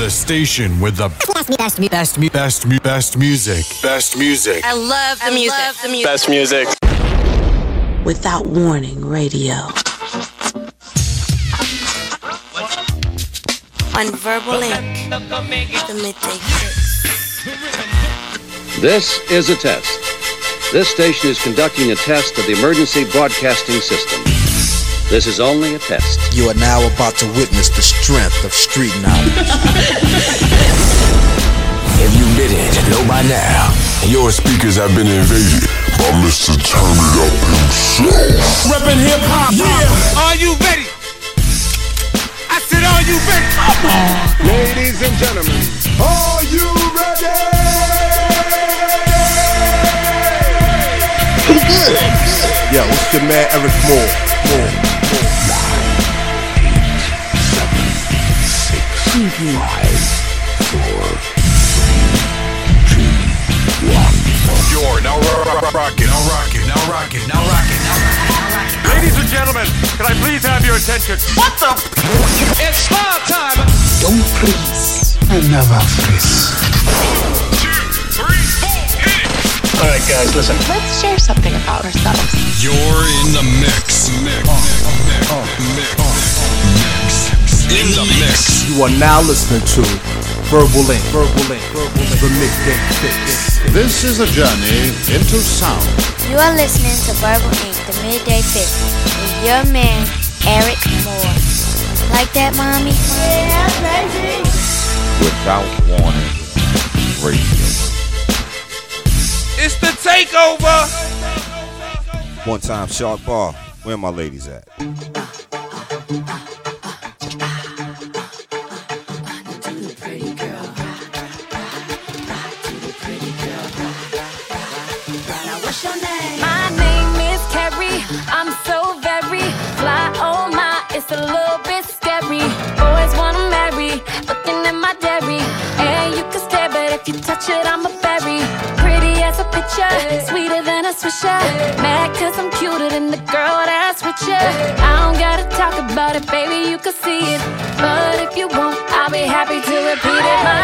The station with the best, best, best, best, best music. Best music. I love the music. Love the music. Best music. Without warning, radio. On Verbal Ink, the midday fix. This is a test. This station is conducting a test of the emergency broadcasting system. This is only a test. You are now about to witness the strength of street knowledge. if you didn't know by now, your speakers have been invaded by Mr. Turn It Up himself. Reppin' hip hop. Yeah. Are you ready? I said, are you ready? Come on. Ladies and gentlemen, are you ready? Pretty good. Yeah, what's your man Eryk Moore? Moore. Five, four, three, two, one. You're now rocking, now rocking, now rocking, now rocking, now rocking. Ladies and gentlemen, can I please have your attention? What the? It's smile time. Don't please. I never freeze. Two, three, four, hit it. All right, guys, listen. Let's share something about ourselves. You're in the mix, mix, mix, mix, mix. In the mix. You are now listening to Verbal Ink. Verbal Ink. The midday fix. This is a journey into sound. You are listening to Verbal Ink, the midday fix, with your man, Eryk Moore. Like that, mommy? Yeah, baby. Without warning, radio. It's the takeover. One time, Shark Bar. Where my ladies at? If you touch it, I'm a berry. Pretty as a picture, sweeter than a swisher. Mad cause I'm cuter than the girl that's with you. I don't gotta talk about it, baby, you can see it. But if you want, I'll be happy to repeat it.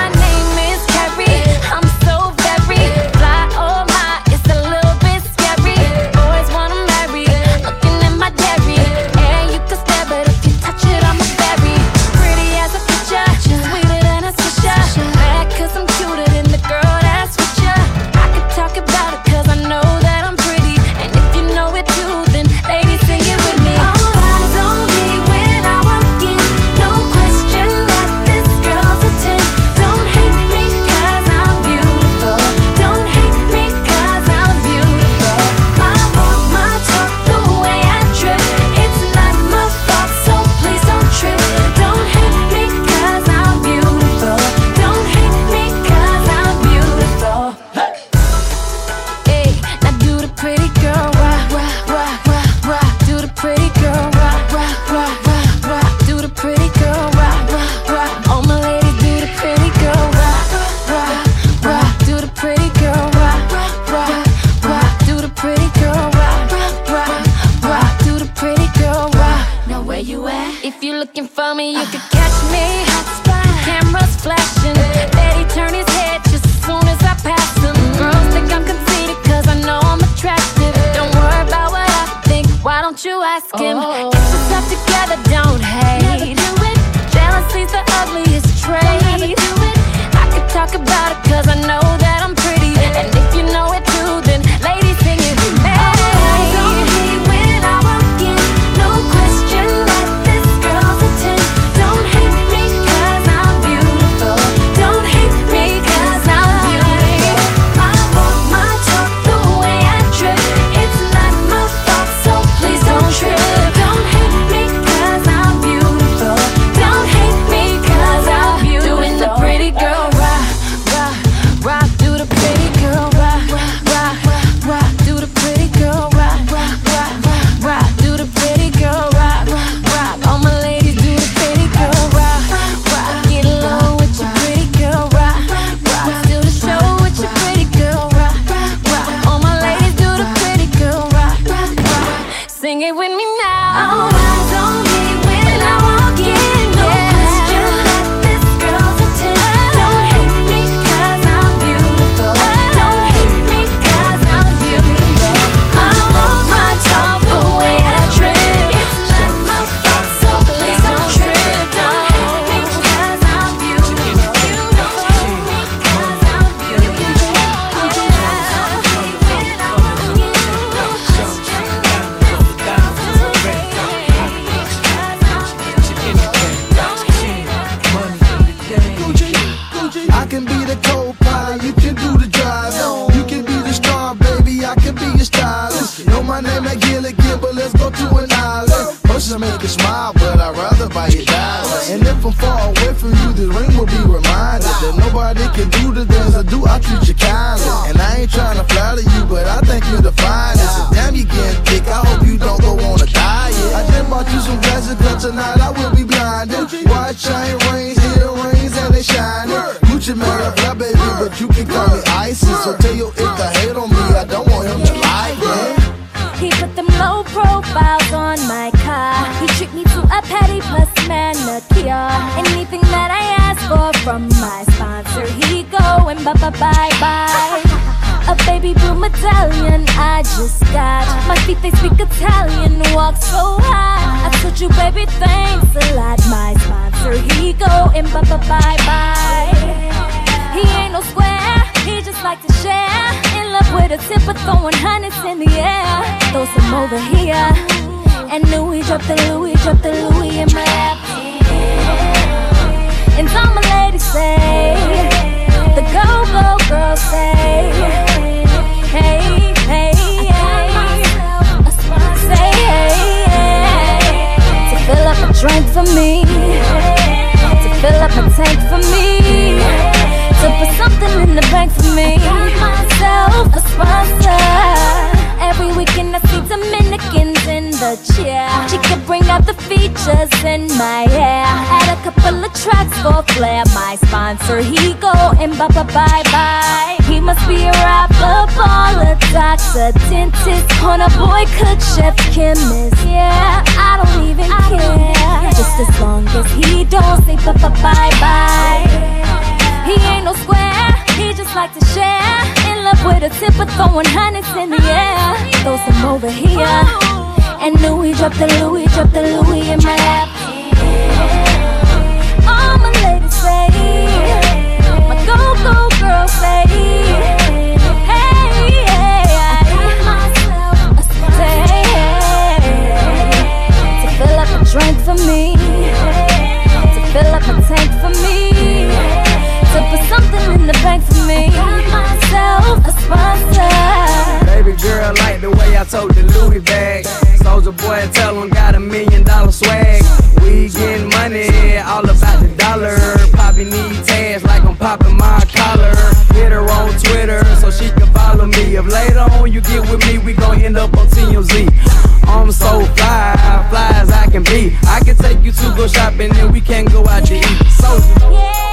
take you to go shopping and we can go out to eat. So. Yeah.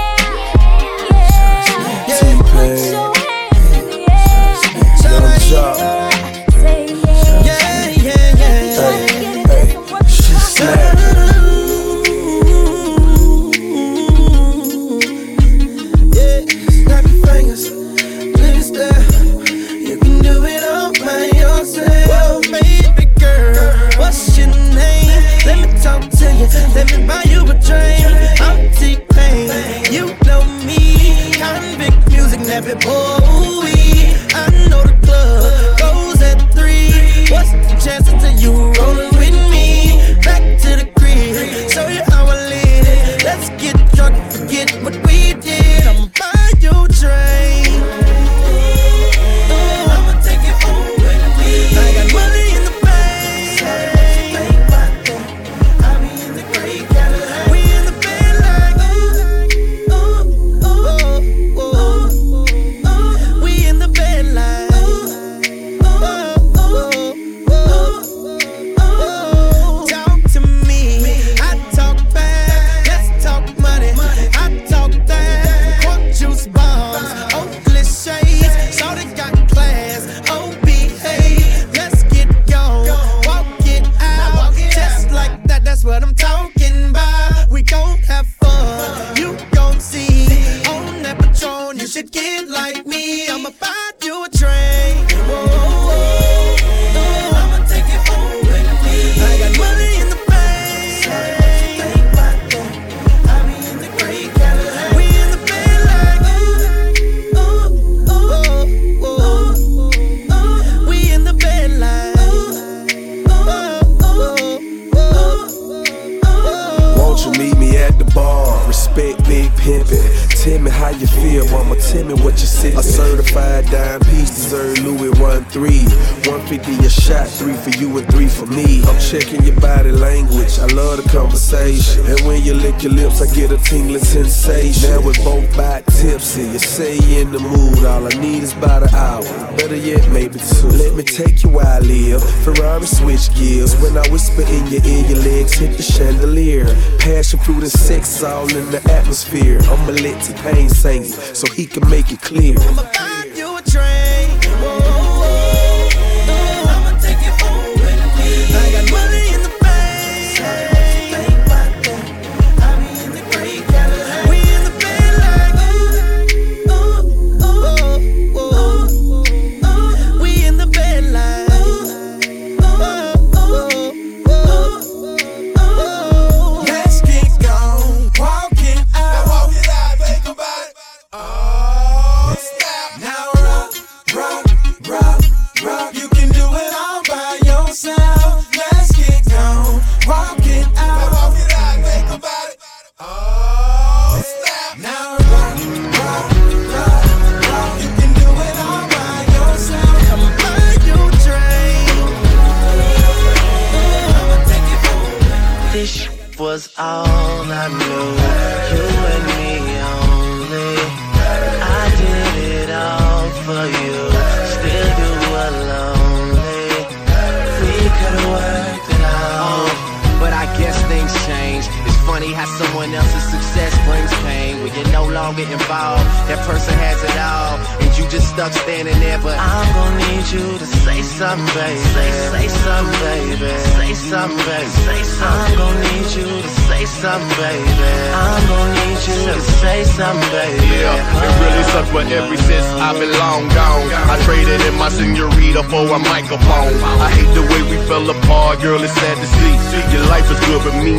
All in the atmosphere. I'ma let T-Pain sing it so he can make it clear.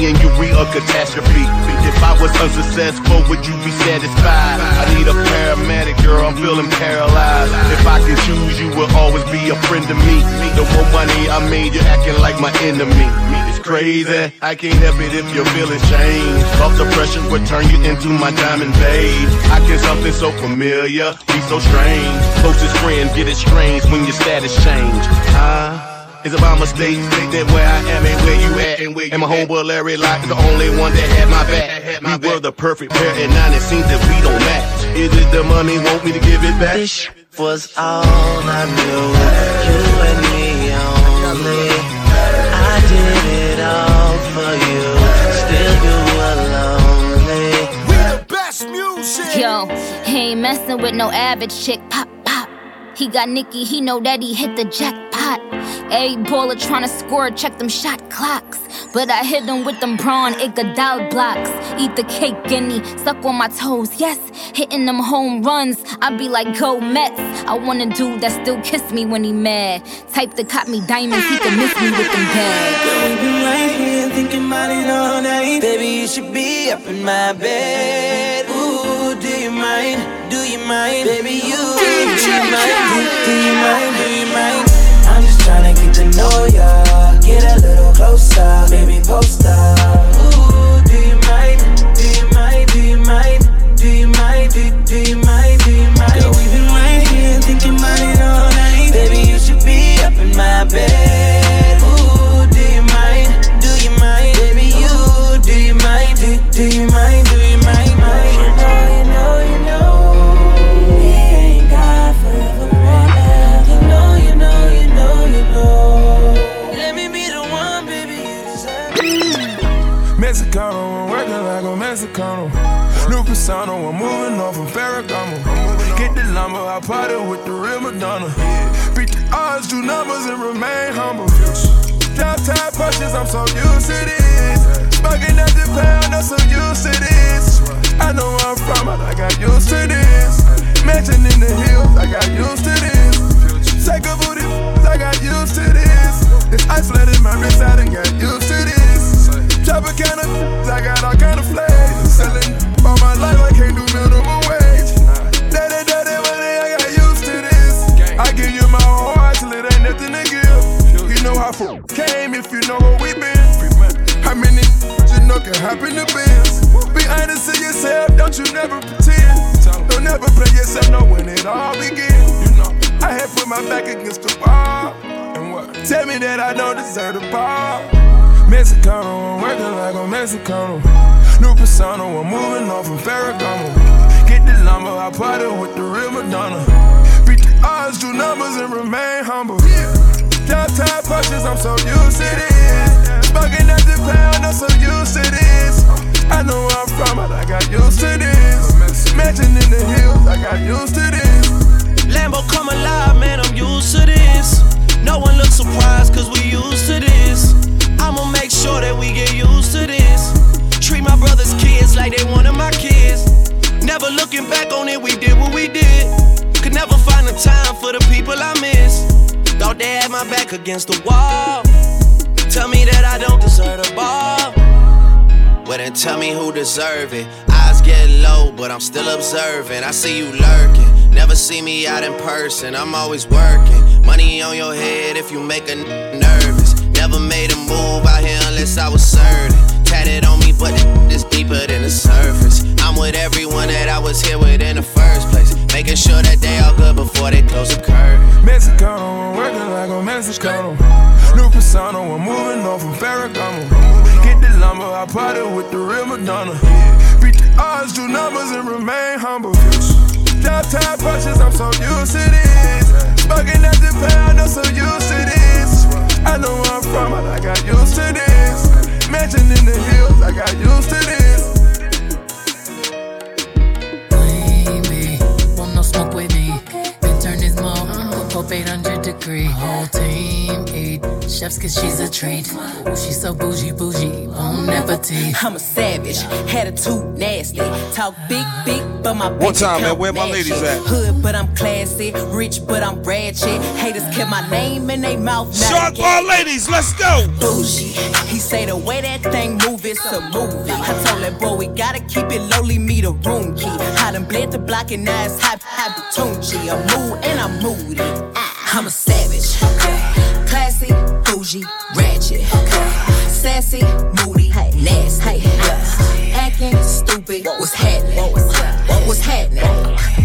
And you, we a catastrophe. If I was unsuccessful, would you be satisfied? I need a paramedic, girl. I'm feeling paralyzed. If I can choose, you will always be a friend to me. The more money I made, you're acting like my enemy. It's crazy. I can't help it if your feelings change. Off the pressure would turn you into my diamond babe. I can something so familiar, be so strange. Closest friends get it strange when your status change. Huh? It's about mistake that where I am and where you at. And, where you and my homeboy Larry Locke is the only one that had my back. We were the perfect pair, and now it seems that we don't match. Is it the money want me to give it back? This was all I knew. You and me only. I did it all for you. Still you were lonely. We the best music. Yo, he ain't messing with no average chick. Pop, pop. He got Nicky, he know that he hit the jackpot. A baller tryna score, check them shot clocks. But I hit them with them Bron Iguodala blocks. Eat the cake, guinea, suck on my toes, yes. Hitting them home runs, I be like, go Mets. I want a dude that still kiss me when he mad. Type that caught me diamonds, he can miss me with them bags. We've been right here thinking about it all night. Baby, you should be up in my bed. Ooh, do you mind? Do you mind? Baby, you do you mind? Do, do you mind? Do you mind? Tryna get to know ya. Get a little closer, baby, post up. Ooh, do you mind? Do you mind? Do you mind? Do you mind? Do, do you mind? Do you mind? Girl, we've been right here thinking about it all night. Baby, you should be up in my bed. Mexicano. New persona, I'm moving on from Ferragamo. Get the lumber, I party with the real Madonna. Beat the odds, do numbers, and remain humble. Top punches, I'm so used to this. Smoking at the pound, I'm so used to this. I know where I'm from, but I got used to this. Mansion in the hills, I got used to this. Take a booty, I got used to this. It's flooded my wrist, I done got used to this. Top of kind of, I got all kind of flavors. Selling all my life, I can't do minimum wage. Daddy, daddy, money, I got used to this. I give you my whole heart till it ain't nothing to give. You know how far came if you know where we been. How many you know can happen to biz? Be honest to yourself, don't you never pretend. Don't ever play yourself, know when it all begins. I had put my back against the wall. And what? Tell me that I don't deserve the ball. Mexicano, I'm working like a Mexicano. New persona, I'm moving on from Ferragamo. Get the lumber, I party with the real Madonna. Beat the odds, do numbers, and remain humble. Downtown punches, I'm so used to this. Smoking at the pound, I'm so used to this. I know where I'm from, but I got used to this. Mansion in the hills, I got used to this. Lambo come alive, man, I'm used to this. No one looks surprised, cause we used to this. I'ma make sure that we get used to this. Treat my brother's kids like they one of my kids. Never looking back on it, we did what we did. Could never find the time for the people I miss. Thought they had my back against the wall. Tell me that I don't deserve the ball. Well, then tell me who deserve it. Eyes get low, but I'm still observing. I see you lurking. Never see me out in person. I'm always working. Money on your head if you make a n- nervous. Never made a move out here unless I was certain. Tatted on me, but it's deeper than the surface. I'm with everyone that I was here with in the first place. Making sure that they all good before they close the curtain. Mexicano, I'm working like a Mexicano. New persona, I'm moving on from Ferragamo. Get the lumber, I party with the real Madonna. Beat the odds, do numbers, and remain humble. Downtown punches, I'm so used to this. Smoking at the pound, I'm so used to this. I know where I'm from, but I got used to this. Mansion in the hills, I got used to this. me. Want no smoke with me. Then turn this mo up uh-huh. 800 degree. Whole team eat chefs cause she's a treat. Ooh, she's so bougie, bougie. Bon appetit. I'm a savage, attitude nasty. Talk big, big, but my One time, man, where my ladies at? Hood, but I'm classy. Rich, but I'm ratchet. Haters kept my name in they mouth. now Shark they ball get ladies, let's go. Bougie. He say the way that thing move, it's a movie. I told that boy we gotta keep it lowly, me the room key. I done bled the block and now it's hot, hot Tunchi. I'm mood and I'm moody. I'm a savage. Classy, bougie, ratchet. Sassy, moody, nasty. Yeah. Acting stupid, what's happening? What's happening?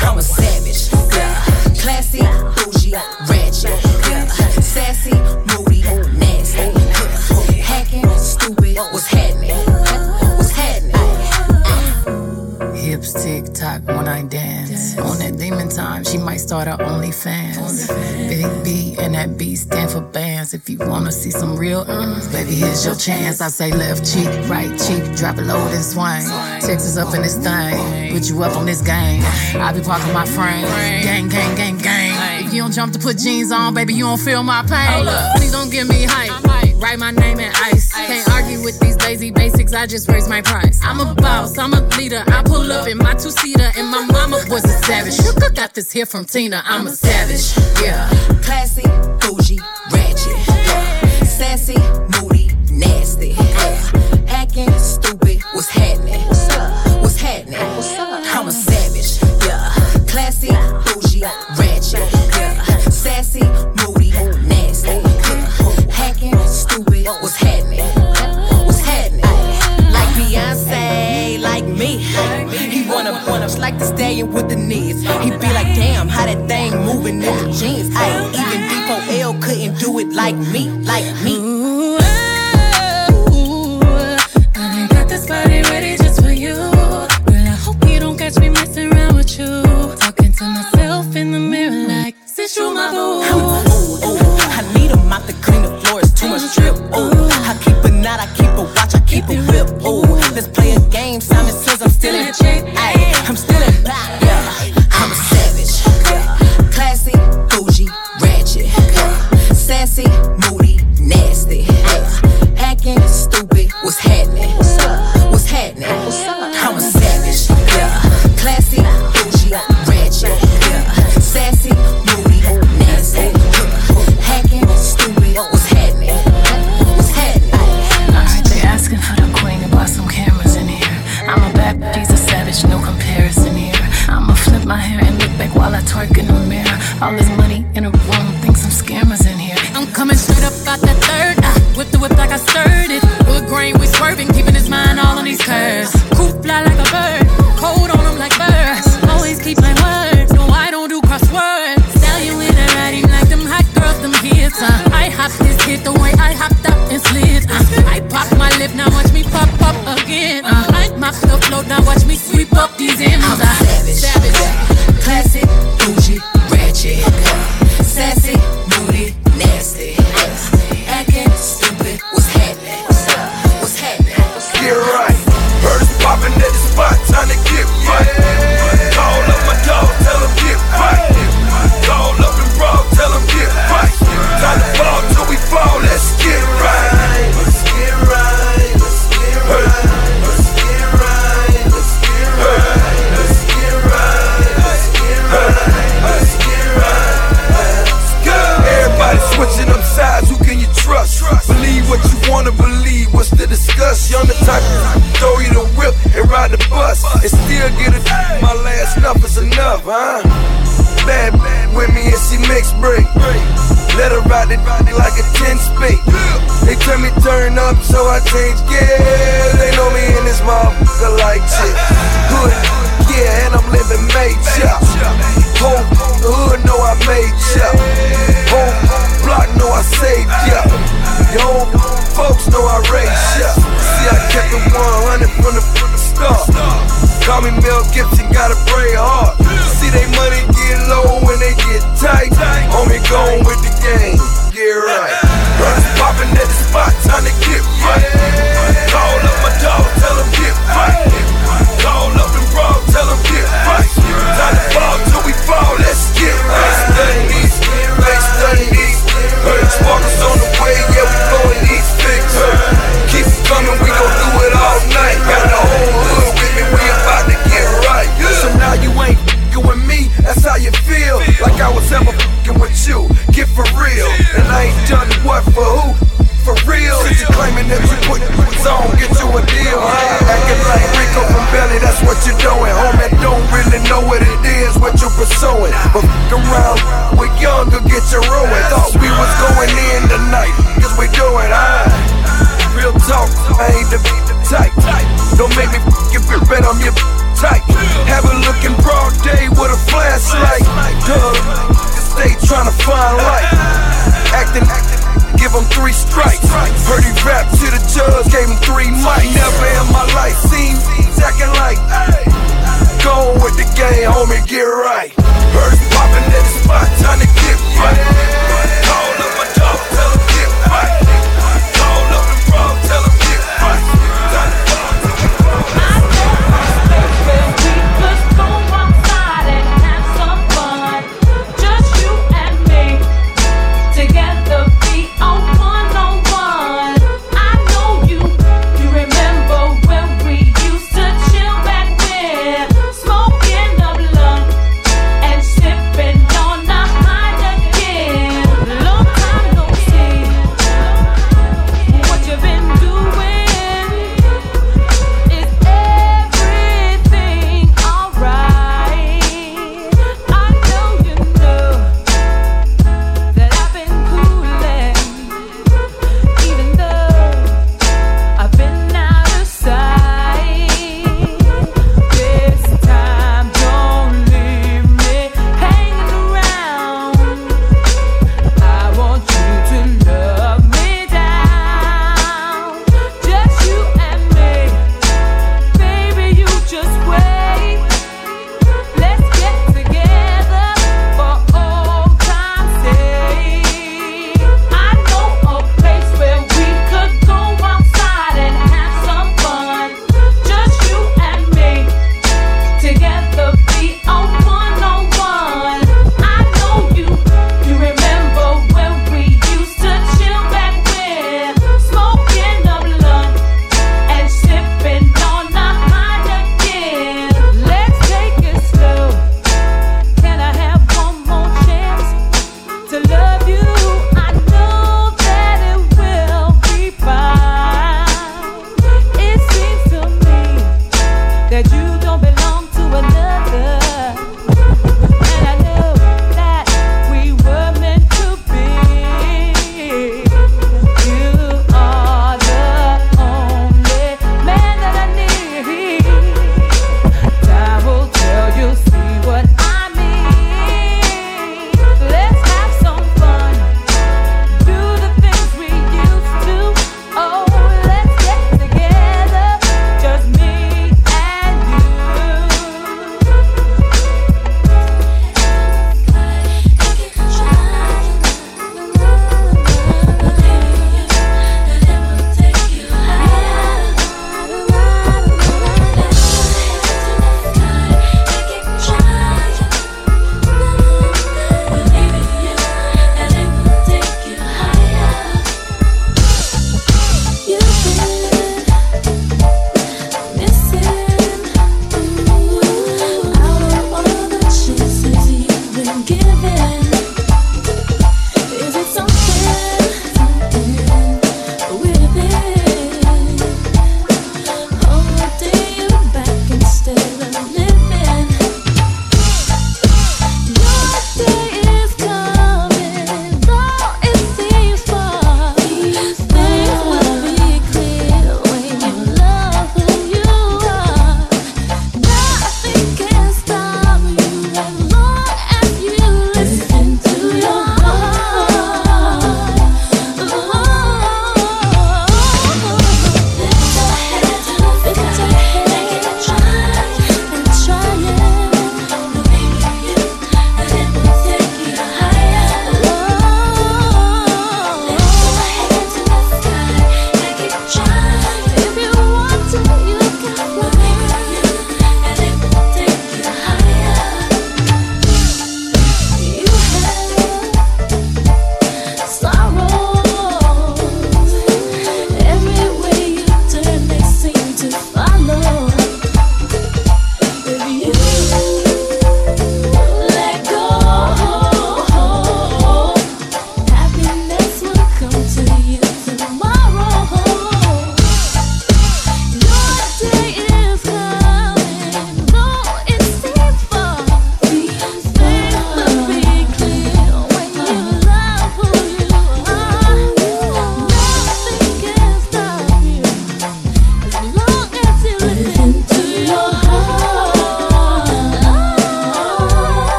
I'm a savage. Yeah. Classy, bougie, ratchet. Yeah. Sassy, moody, nasty. Yeah. Hacking, stupid, what's happening? What's happening? Hips tick tock when I dance. On that time, she might start her OnlyFans. Big B and that B stand for bands. If you wanna see some real, mm, baby, here's your chance. I say left cheek, right cheek, drop it low and swing. Texas up in this thing, put you up on this game. I be parking my frame, gang, gang, gang, gang. You don't jump to put jeans on, baby, you don't feel my pain. Please don't give me hype. Write my name in ice. Can't argue with these lazy basics. I just raise my price. I'm a boss. I'm a leader. I pull up in my two seater, and my mama was a savage. You got this here from Tina. I'm a savage. Yeah. Classy, bougie, ratchet. Yeah. Sassy, moody, nasty. Yeah. Acting stupid, what's happening? Stallion with the knees. He be like, damn, how that thing moving in the jeans. Ay, even D4L couldn't do it like me, like me. I got this body ready just for you. Girl, I hope you don't catch me messing around with you. Talking to myself in the mirror like, since you my boo.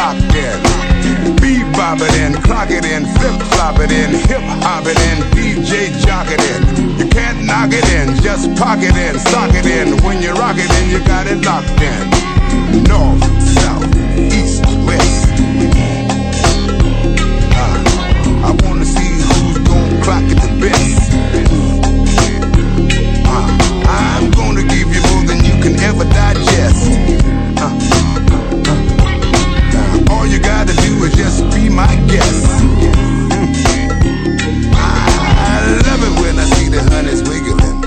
In, you got it in. Clock it in, flip flop it in, hip hop it in, DJ jocketing. You can't knock it in, just pocket in, sock it in. When you rock it in, you got it locked in. North, south, east, west. Uh, I wanna see who's gonna clock it the best. My guest. Mm. I love it when I see the honeys wiggling.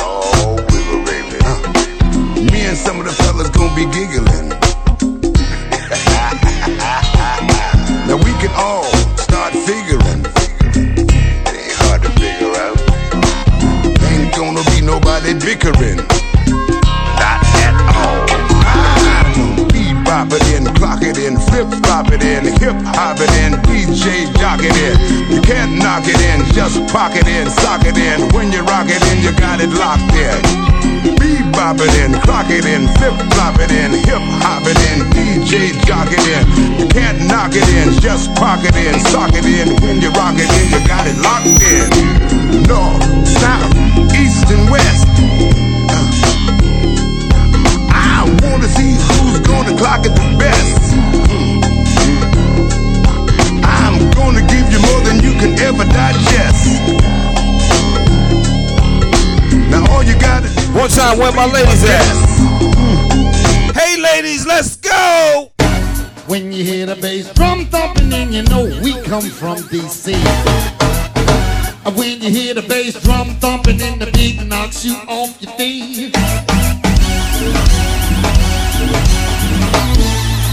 Oh, me and some of the fellas gonna be giggling. Hop it in, DJ jock it. You can't knock it in, just pocket in, sock it in. When you rock it in, you got it locked in. Bebop it in, clock it in, flip flop it in, hip hop it in, DJ jock it in. You can't knock it in, just pocket in, sock it in. When you rock it in, you got it locked in. North, south, east, and west. Uh, I wanna see who's gonna clock it the best. Gonna give you more than you can ever digest. Now all you gotta do One time, where my ladies at? Mm. Hey, ladies, let's go. When you hear the bass drum thumping, then you know we come from DC. And When you hear the bass drum thumping, and the beat knocks you off your feet.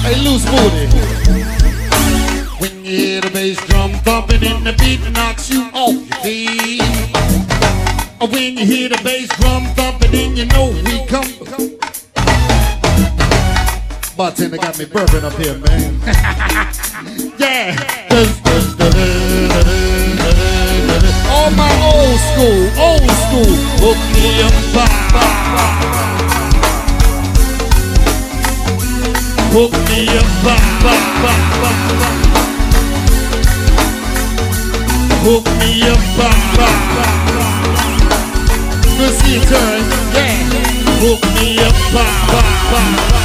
Hey, loose booty. Bass drum thumping, and the beat knocks you off your feet. When you hear the bass drum thumping, then you know we come. Bartender got me burping up here, man. yeah. All my old school, old school. Hook me up. Hook me up, Hook me up. Good see you turn, yeah. Hook me up, bye, bye, bye.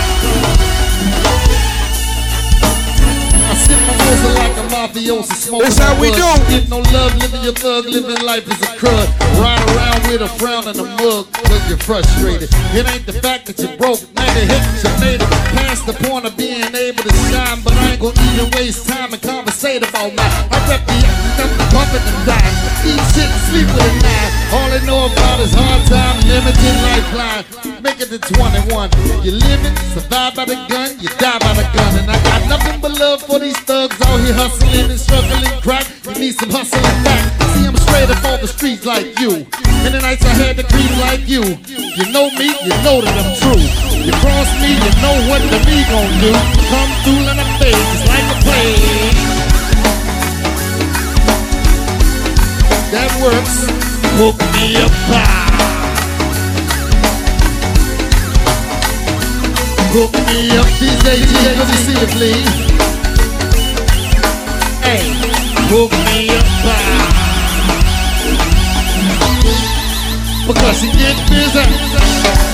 I sip my mimosa like a mafioso smoking. That's how we do. Get no love, living your thug, living life is a crud. Ride around with a frown and a mug, cause you're frustrated. It ain't the fact that you're broke, the you made it. Past the point of being able to shine, but I ain't gonna even waste time and conversate about mine. I rep the nothing bumping and dying. Eat shit and sleep with a nine. All they know about is hard time, limited lifeline. Make it to 21. You living, survive by the gun, you die by the gun. And I got nothing but love for these thugs out here hustling and struggling crack. You need some hustling back. See, I'm straight up on the streets like you. And the nights I had to creep like you. You know me, you know that I'm true. You cross me, you know what the me gon' do. Come through and I fade just like a plague. That works. Hook me up. Hook me up, DJ G, let me see it, please. Hey, hook me up high. Because he get busy.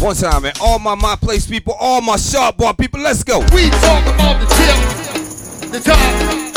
One time, man. All my my place people, all my sharp bar people, let's go. We talk about the tip, the top,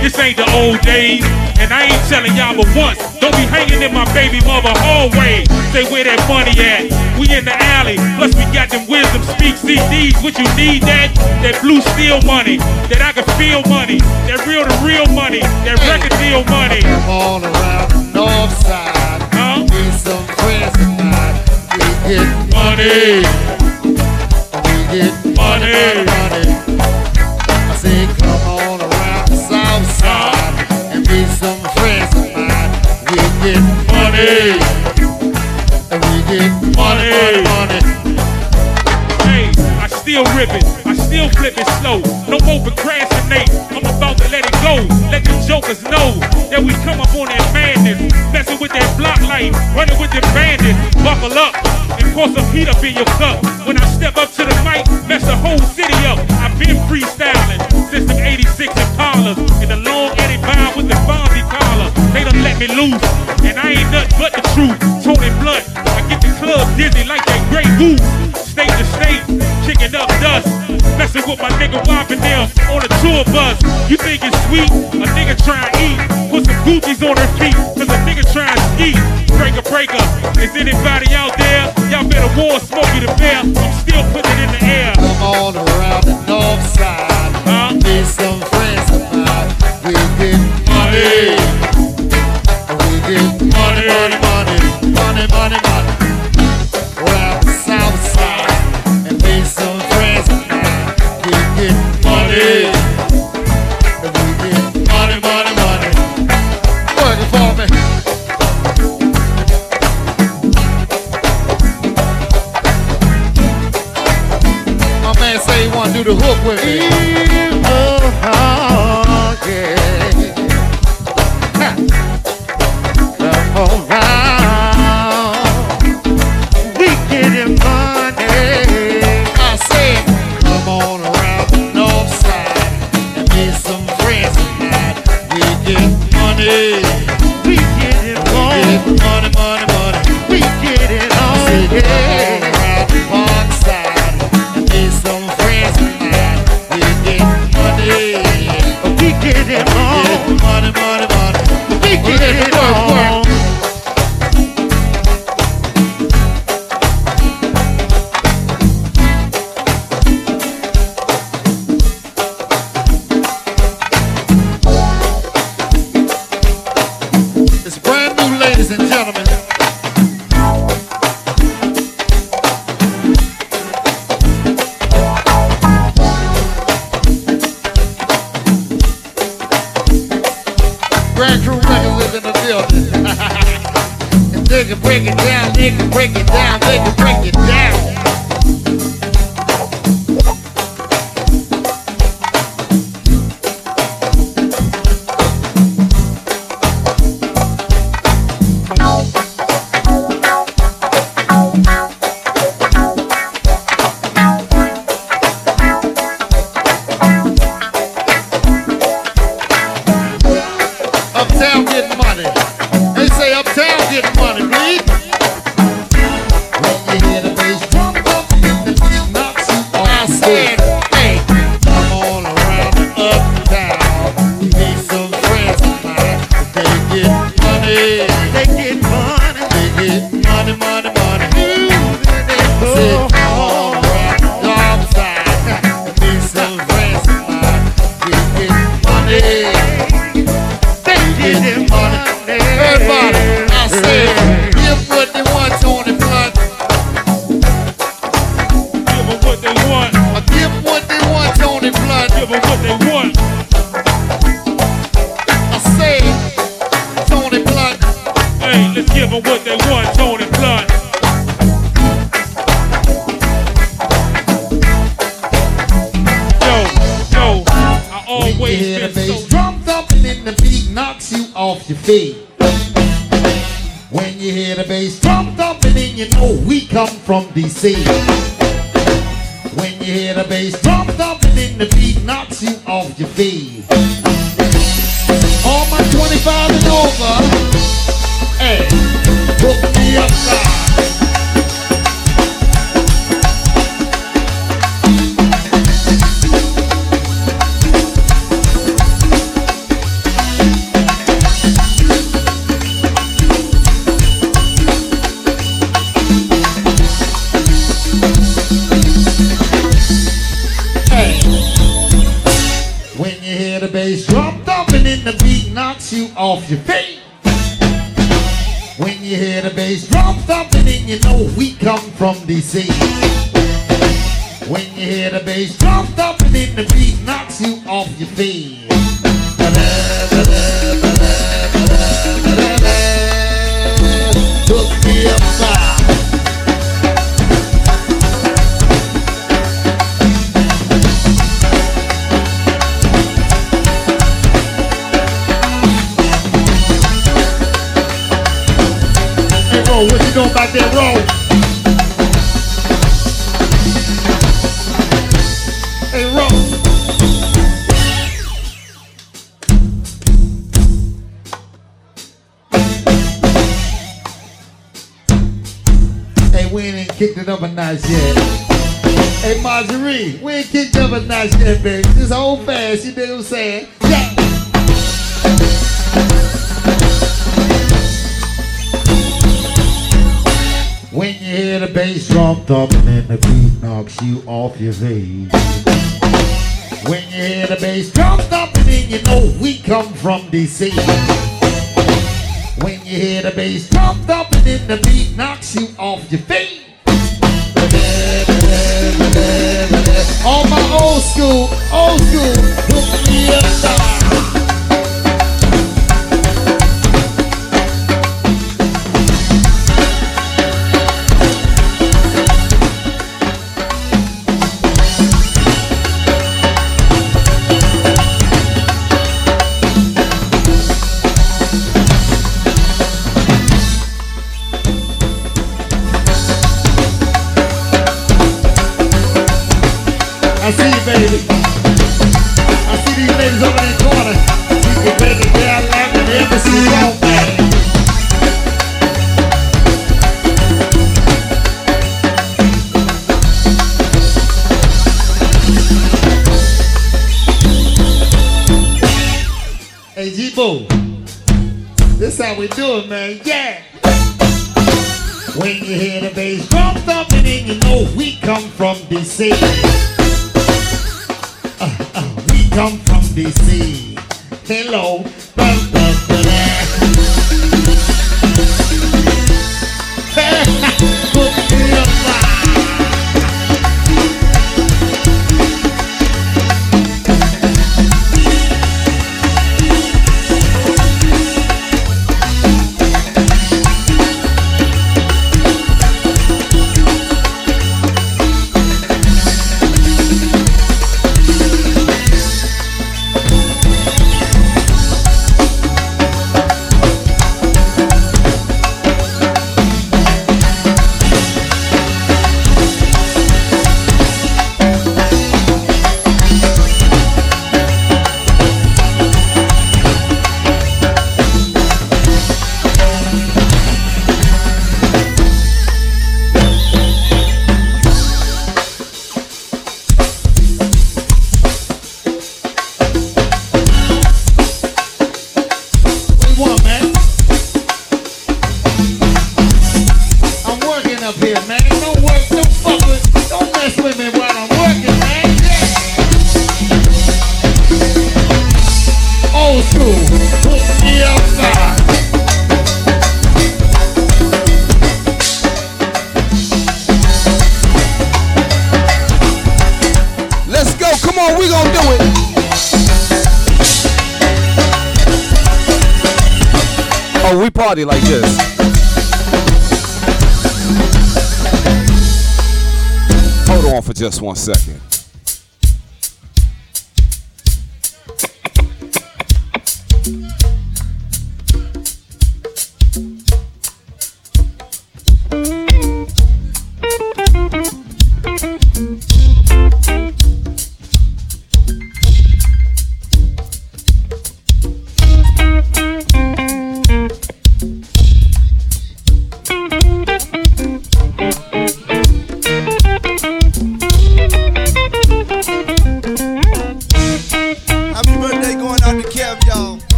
This ain't the old days. And I ain't telling y'all but once. Don't be hanging in my baby mother hallway. Say where that money at? We in the alley. Plus we got them wisdom speak CDs. What you need that? That blue steel money. That I can feel money. That real to real money. That record deal money. On around the north side. Huh? Meet some friends mine. We get Money. We rip. I still flip it slow. No more procrastinate. I'm about to let it go. Let the jokers know that we come up on that madness. Messing with that block light. Running with them bandits. Buckle up and pour some heat up in your cup. When I step up to the mic, mess the whole city up. I've been freestyling since them 86 Impalas. In the long Eddie Bauer with the Fonzie collar. They done let me loose. And I ain't nothing but the truth. Tony Blunt. I get the club dizzy like that Grey Goose. Messing with my nigga whopping them on a tour bus. You think it's sweet? A nigga try and eat. Put some Gucci's on her feet, cause a nigga try and ski. Breaker, breaker. Is anybody out there? Y'all better warn Smokey the Bear. I'm still putting it in the air. Come on around the north side. Huh? Meet some friends of mine. We get money. DC.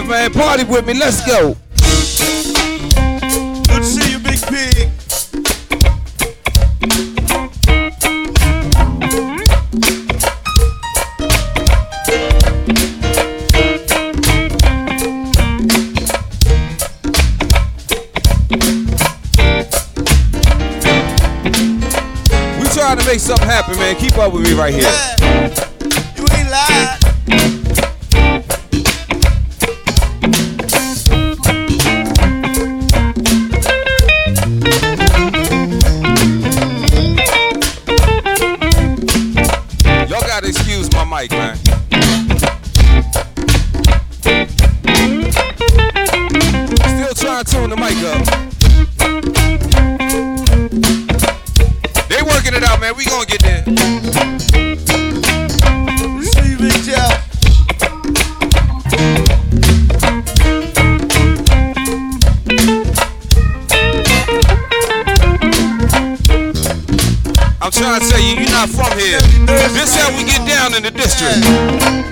live, man. Party with me. Let's go. Good to see you, Big Pig. We trying to make something happen, man. Keep up with me right here. Yeah. we gonna get there. I'm trying to tell you, you're not from here. This how we get down in the district.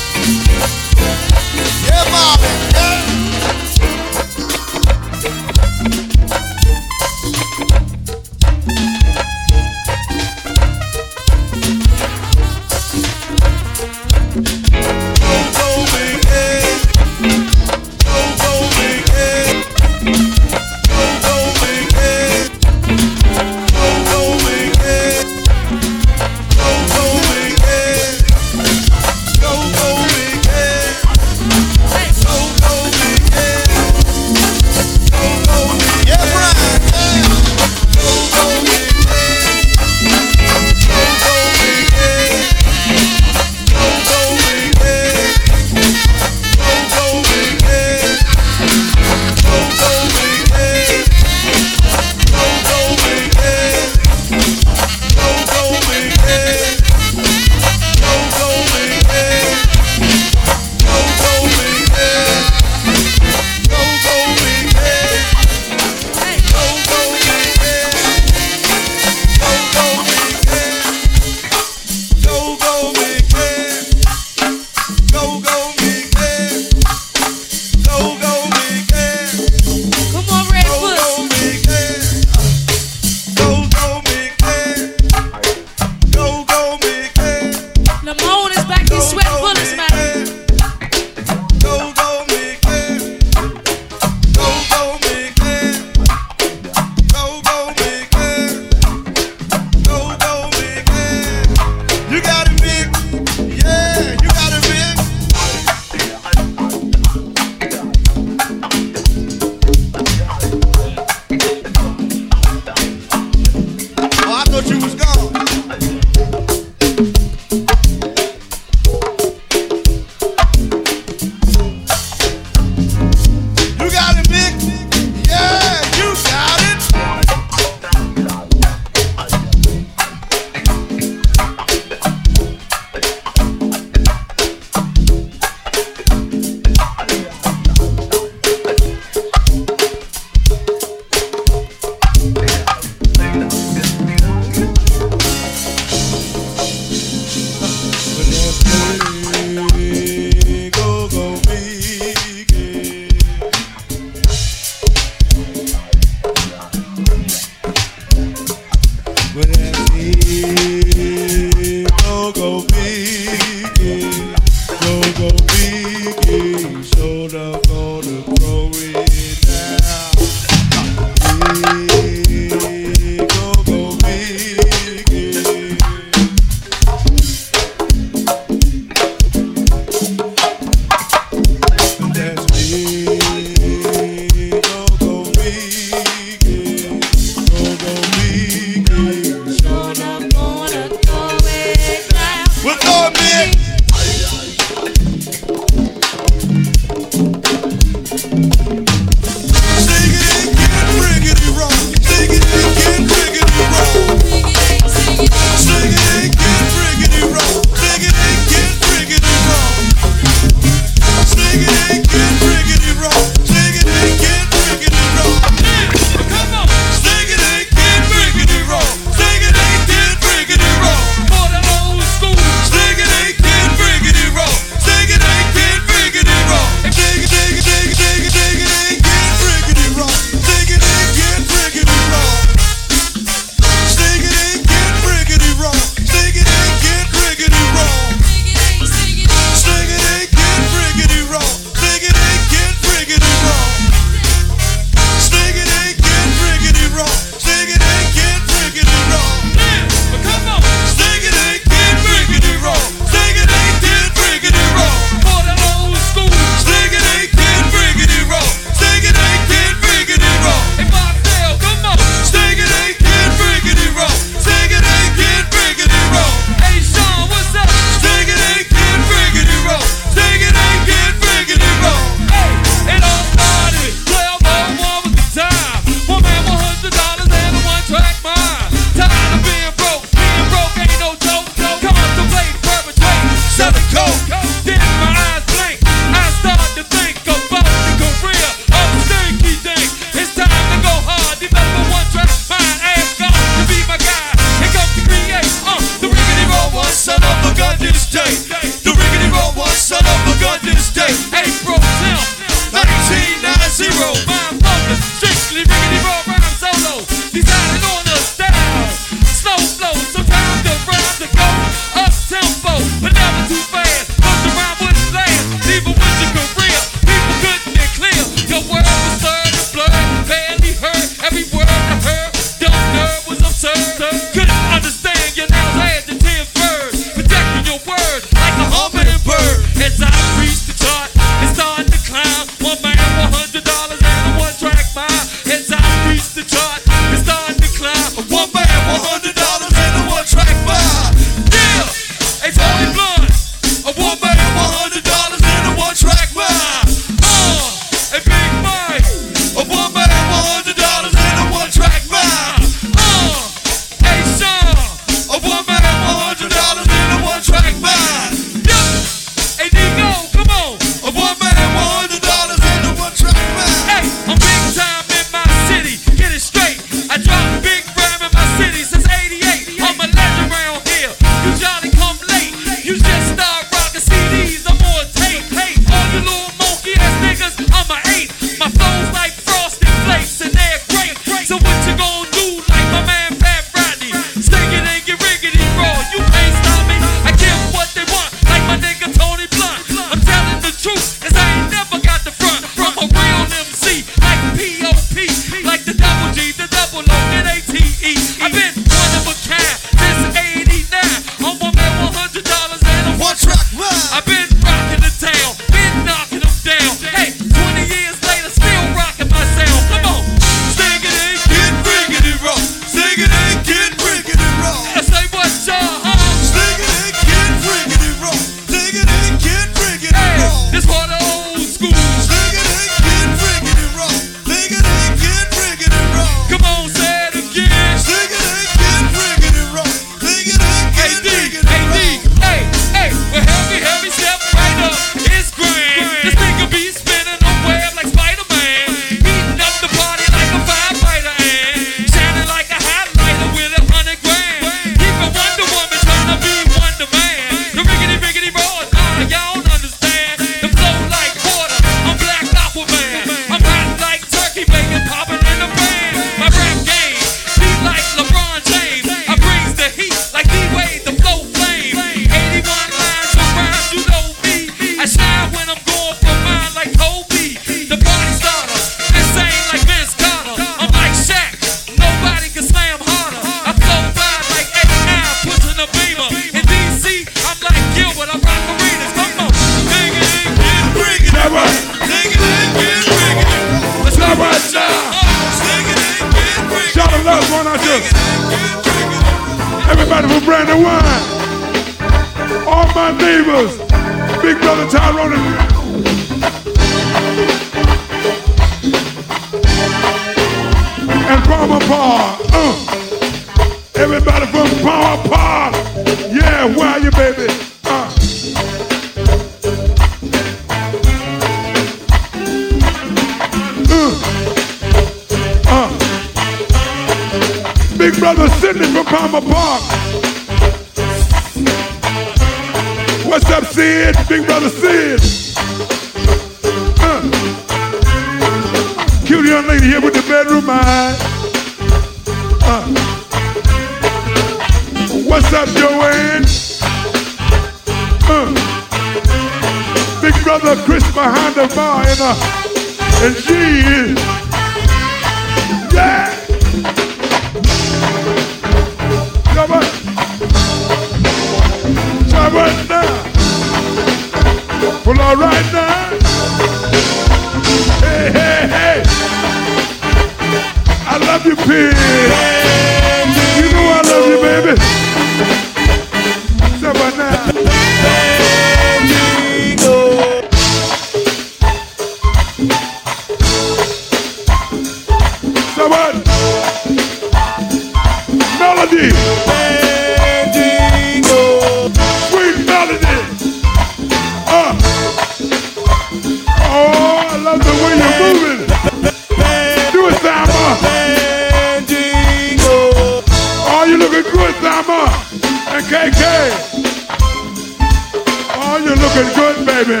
Baby.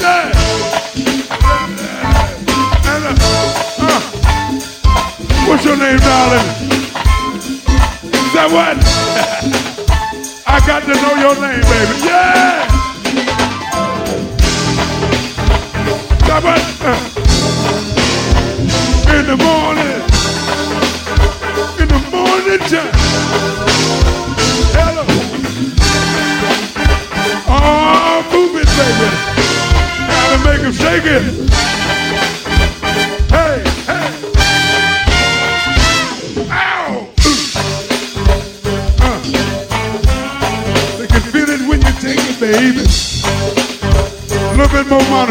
Yeah. What's your name, darling? Is that what? I got to know your name, baby. Yeah.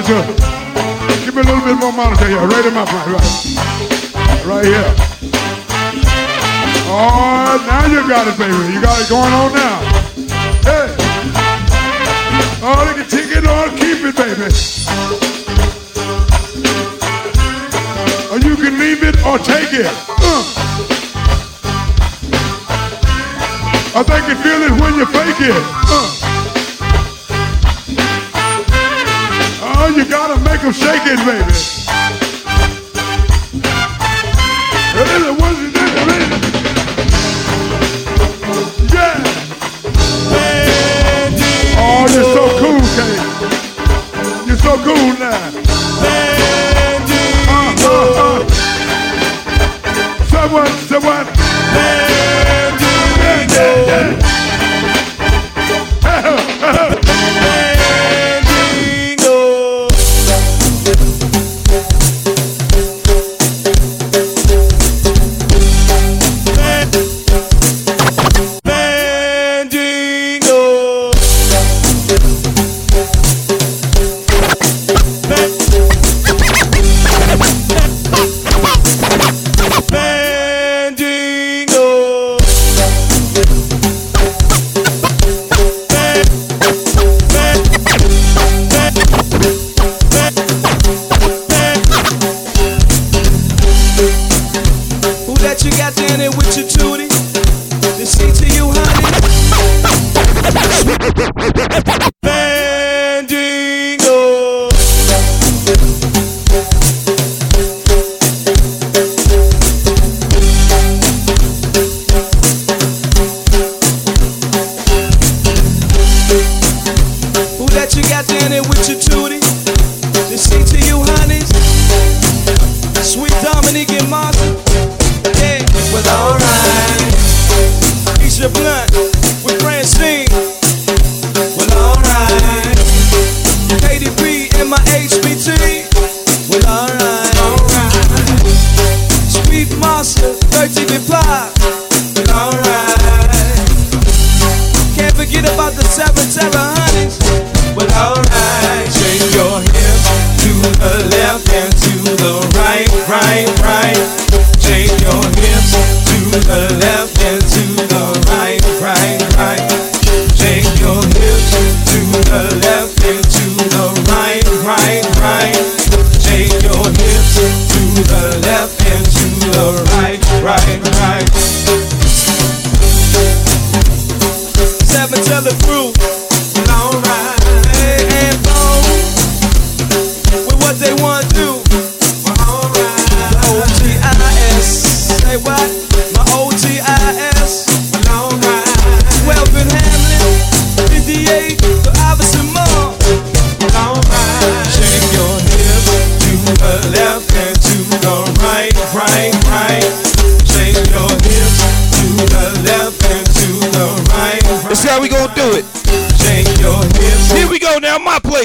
Give me a little bit more monitor here. Right in my front, right. Right here. Oh, now you got it, baby. You got it going on now. Hey. Oh, they can take it or keep it, baby. Or you can leave it or take it. Uh. Or they can feel it when you fake it. Uh. Oh, you gotta make them shake it, baby. Really, it? Yeah. Oh, you're so cool. You're so cool now. Uh, uh, uh. Someone, someone.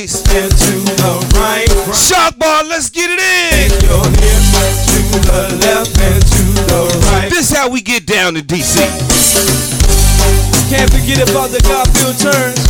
Now, my to the right. Shock bar, let's get it in. Your hips to the left and to the right. This how we get down to DC. Can't forget about the Garfield turns.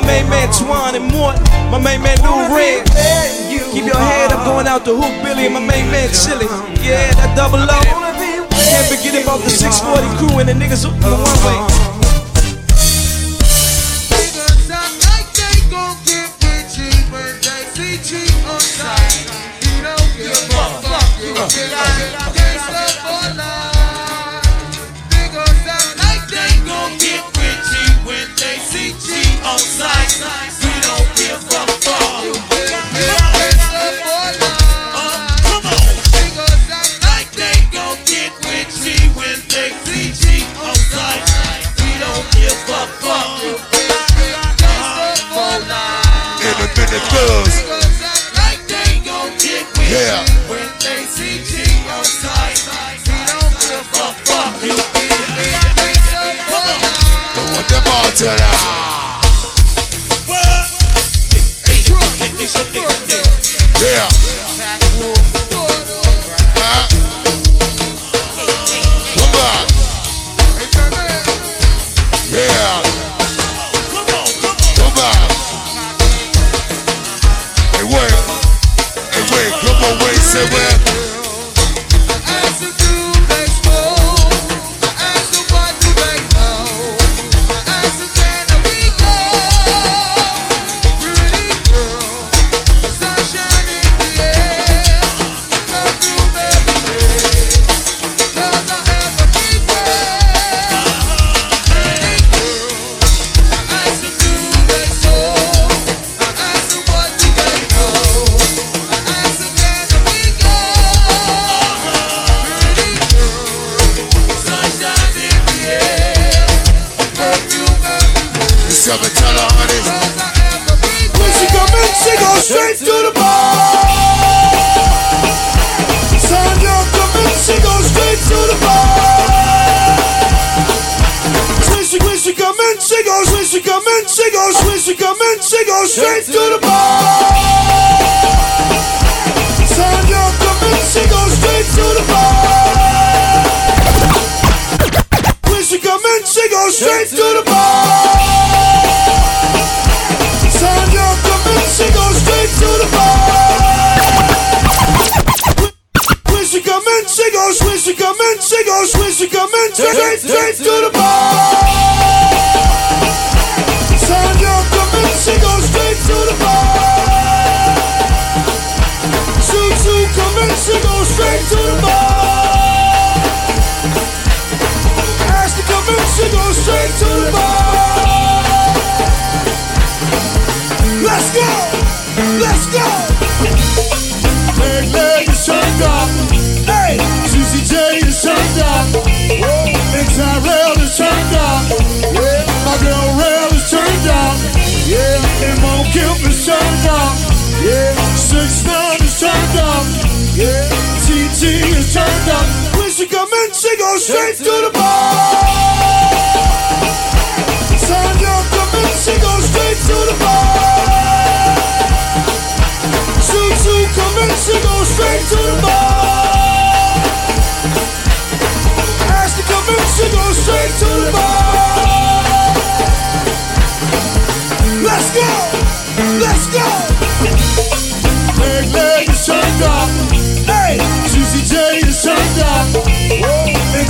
My main man Twan and Mort, my main man Lou Red. Keep your head up going out to Hook Billy and my main man Chili. Yeah, that double O. Can't forget about the 640 crew and the niggas who the one way. Independent thugs. Like they gon' get with uh-huh. yeah. When they see G on sight. We don't give a fuck. You feel me? Come on. Sight. We don't give a fuck. Don't want them all to. On, she goes straight to the bar. Young come in, she goes straight to the bar. Shoot, shoot, come in, she goes straight to the bar. Ashley come in, she goes straight to the bar. Let's go,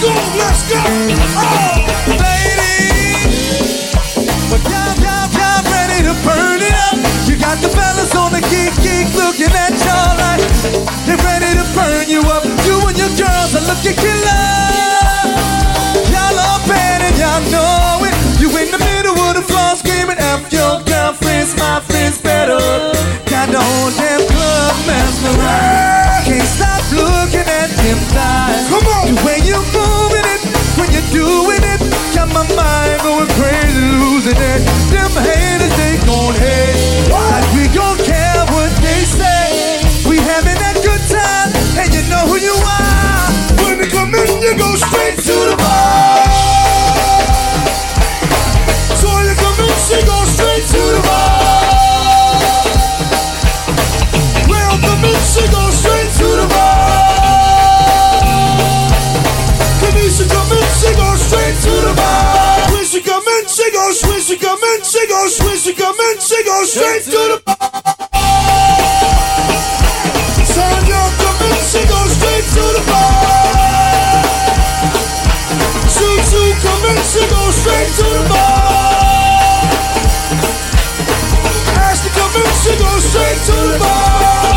go. Oh, ladies. But y'all, y'all, y'all ready to burn it up. You got the fellas on the geek, geek looking at y'all like they're ready to burn you up. You and your girls are looking killer. Y'all are bad and y'all know it. You in the middle of the floor screaming, F your girlfriends, my friends better. Got the whole damn club mesmerized. Can't stop looking at them thighs. Come on. The way you moving my mind going crazy, losing it. Them haters, they gon' hate. Like we gon' care what they say. We having that good time, and you know who you are. When they come in, you go straight to she come in, she go straight to the bar. Come she straight to the come she straight to the she straight to the bar.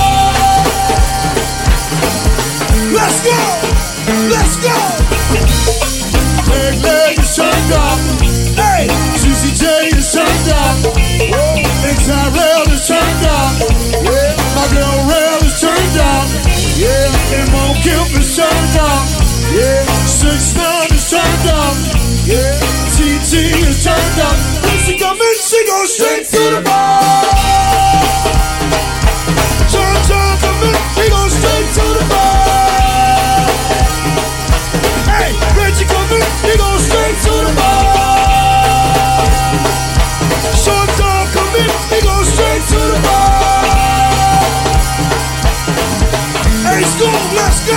Let's go, turned up. Yeah, my girl Rail is turned up. Yeah, and Mo Kemp is turned up. Yeah, Six Nine is turned up. Yeah, TT is turned up. When she come in, she go straight to the bar.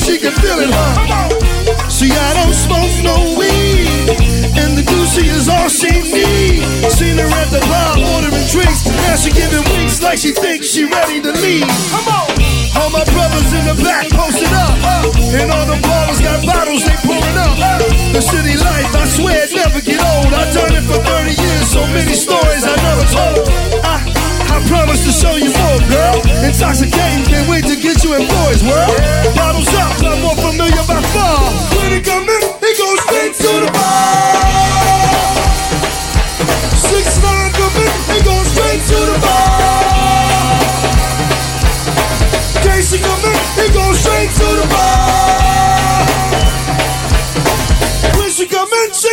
she can feel it, huh? See, I don't smoke no weed, and the Gucci is all she need. Seen her at the bar ordering drinks, now she giving winks like she thinks she ready to leave. Come on. All my brothers in the back posted up, and all the ballers got bottles they pouring up. The city life, I swear it never get old. I done it for 30 years, so many stories I never told. I, promise to show you more, girl. Intoxicating, can't wait to get you in boys, world. Bottles up, I'm more familiar by far. When he come in, he goes straight to the bar. Six nine come in, he goes straight to the bar. Casey come in, he goes straight to the bar. When she come in, she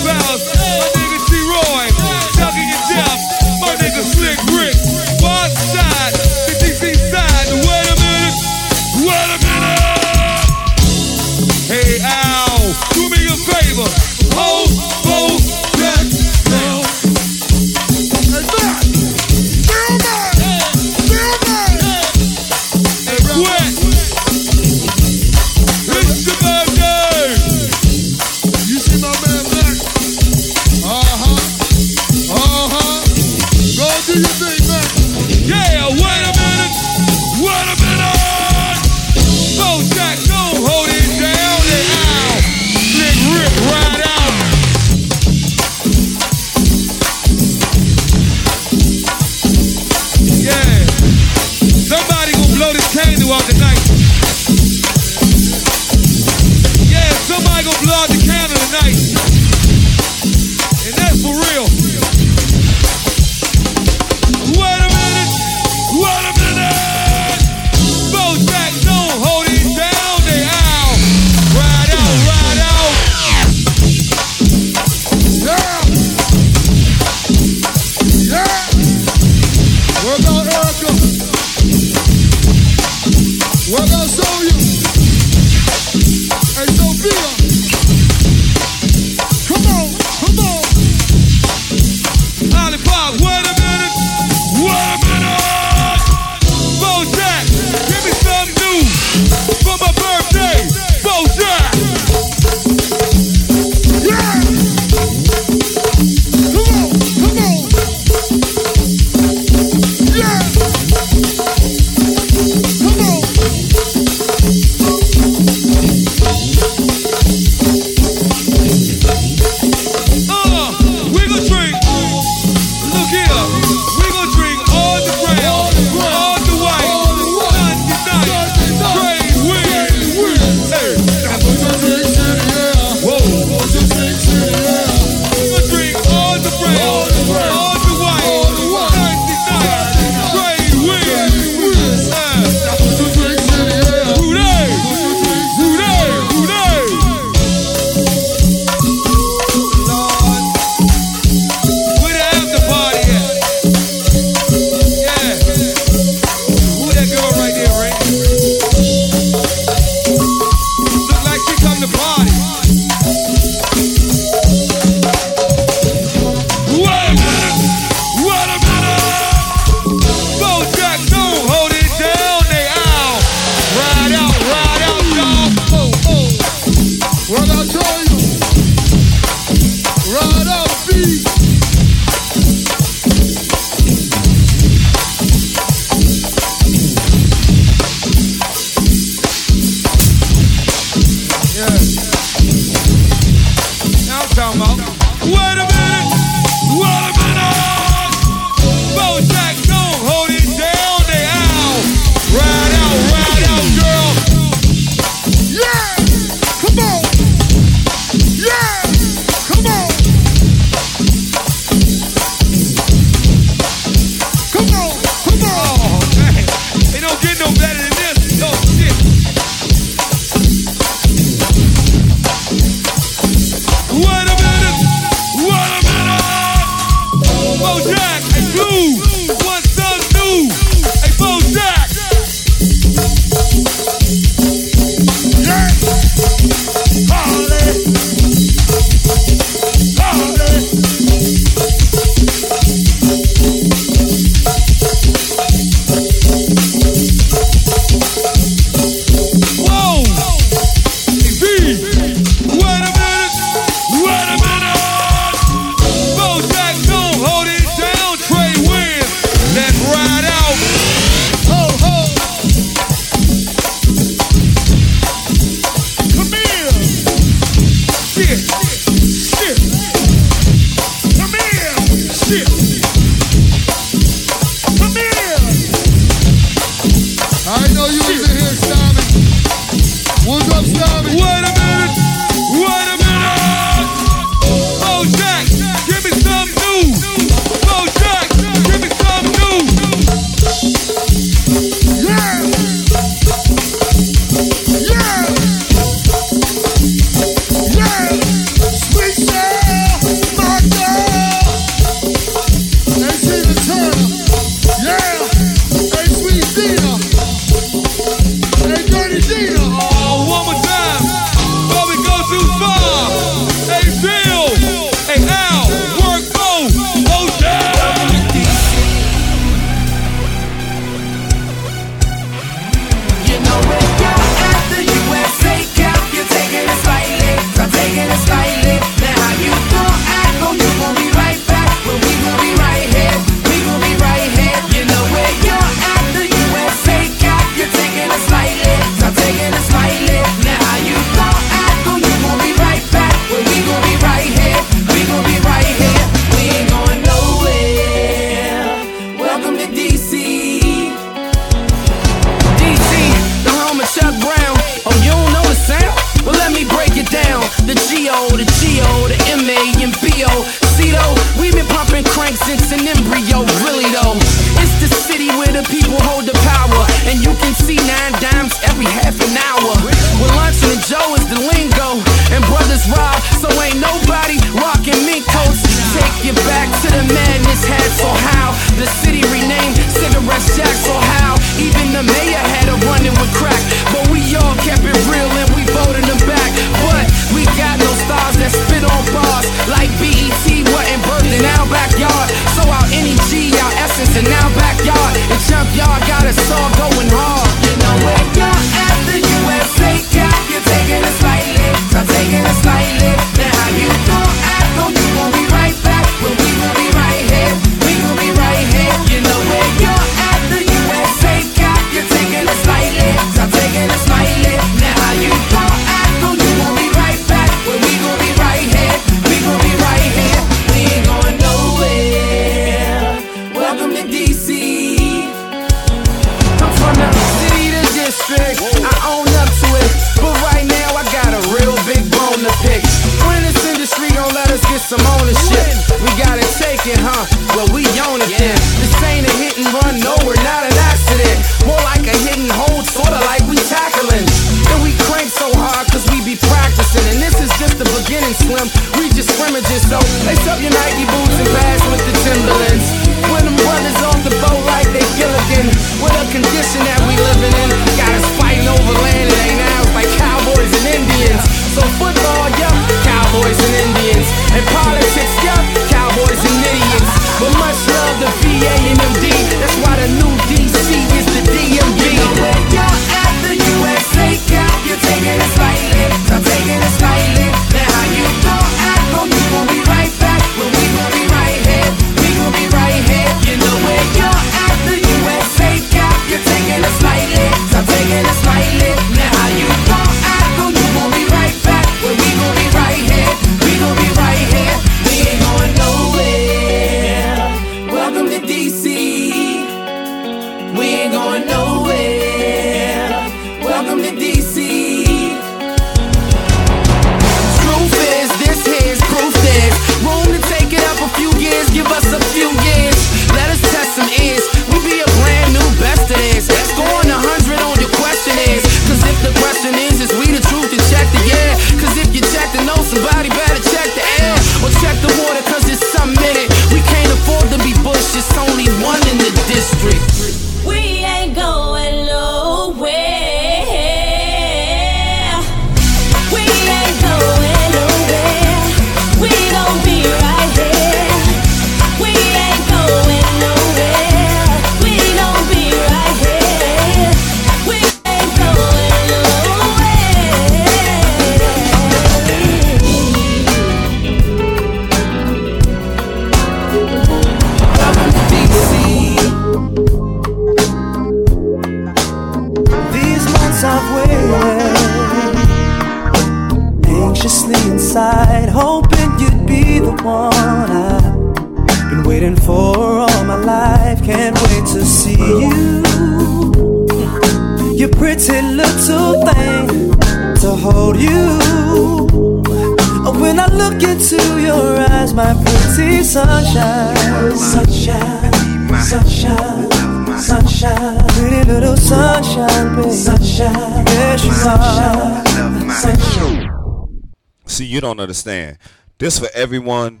understand. This for everyone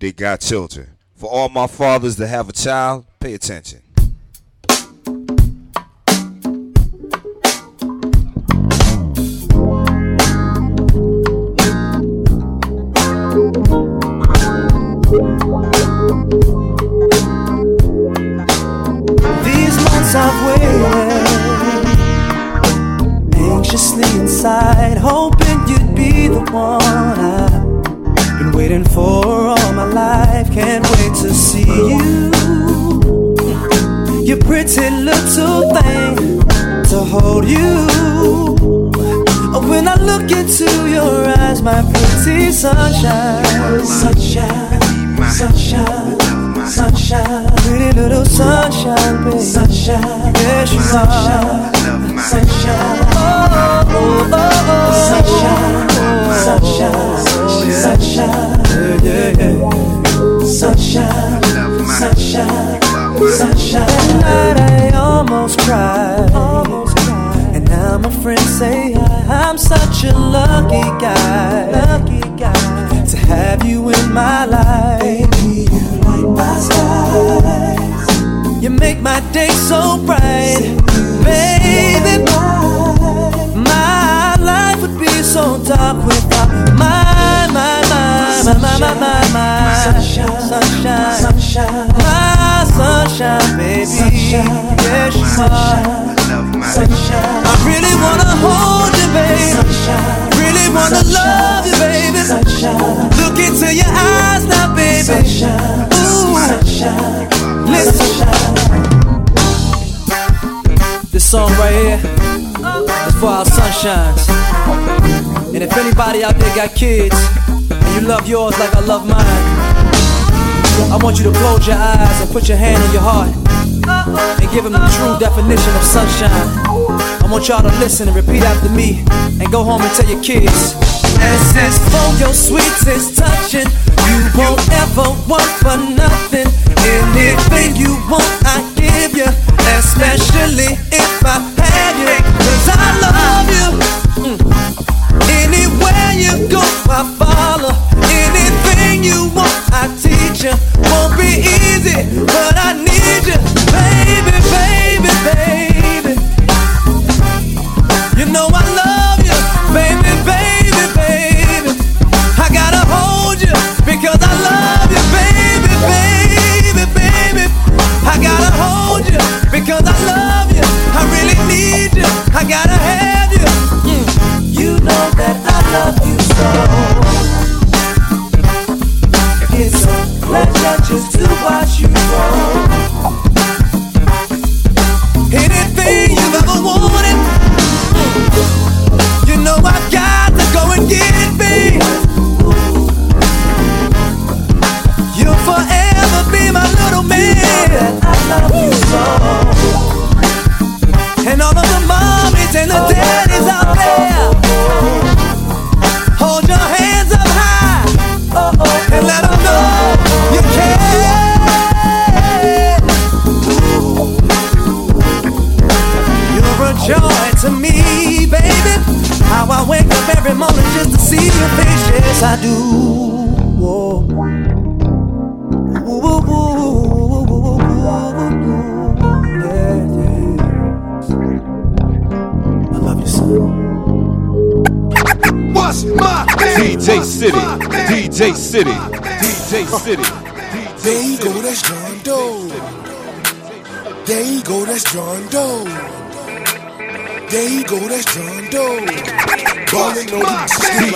that got children. For all my fathers that have a child, pay attention. waiting for all my life. Can't wait to see you. Your pretty little thing to hold you. When I look into your eyes, my pretty sunshine, sunshine, sunshine, sunshine, pretty little sunshine, baby. sunshine, yes you are, sunshine, oh, oh, oh, oh. sunshine, sunshine, sunshine. Sunshine, sunshine, sunshine. I almost cried, almost cried. And now my friends say I'm such a lucky guy, lucky guy to have you in my life. Baby, you light my skies. You make my day so bright, baby. My life would be so dark without my, my, my, my, my, my, sunshine, sunshine, sunshine, my sunshine, baby. Are. Sunshine. I really wanna hold you, baby. Really wanna love you, baby. Look into your eyes now, baby. Ooh. Sunshine, listen. This song right here is for our sunshines. And if anybody out there got kids you love yours like I love mine, I want you to close your eyes and put your hand on your heart and give them the true definition of sunshine. I want y'all to listen and repeat after me and go home and tell your kids. S is for your sweetest touching. You won't ever want for nothing. Anything you want, I give you. Especially if I have you. Cause I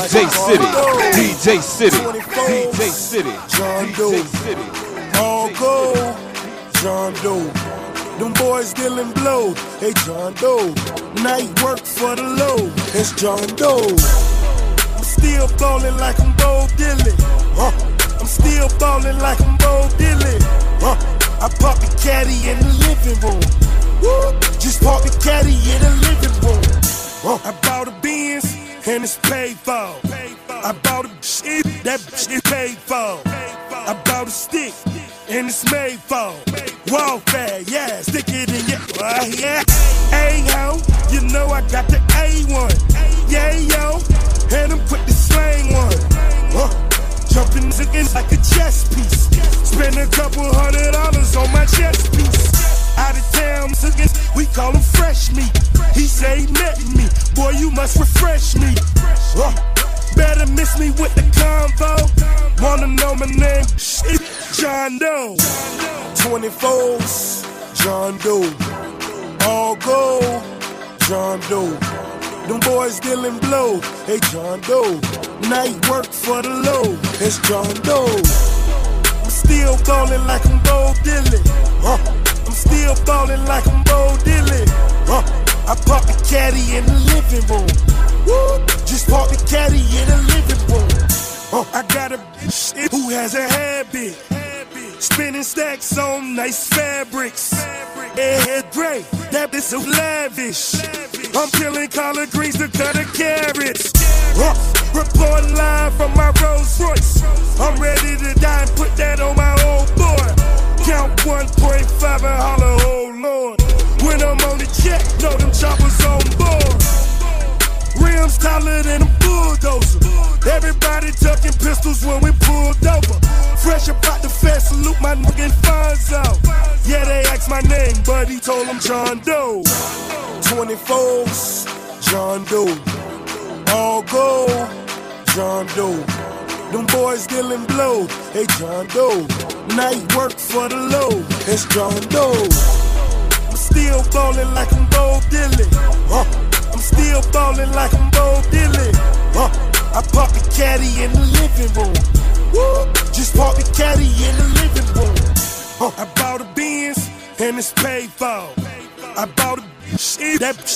DJ City, DJ City, DJ City, John Doe. All gold, John Doe. Them boys dealing blow, hey John Doe. Night work for the low, it's John Doe. I'm still ballin' like I'm Bo Dylan. Huh? I'm still ballin' like I'm Bo Dylan. Huh? I pop the caddy in the living room. Woo! Just park the caddy in the living room. I bought a Benz and it's paid for. I bought a shit that shit paid for. I bought a stick and it's made for.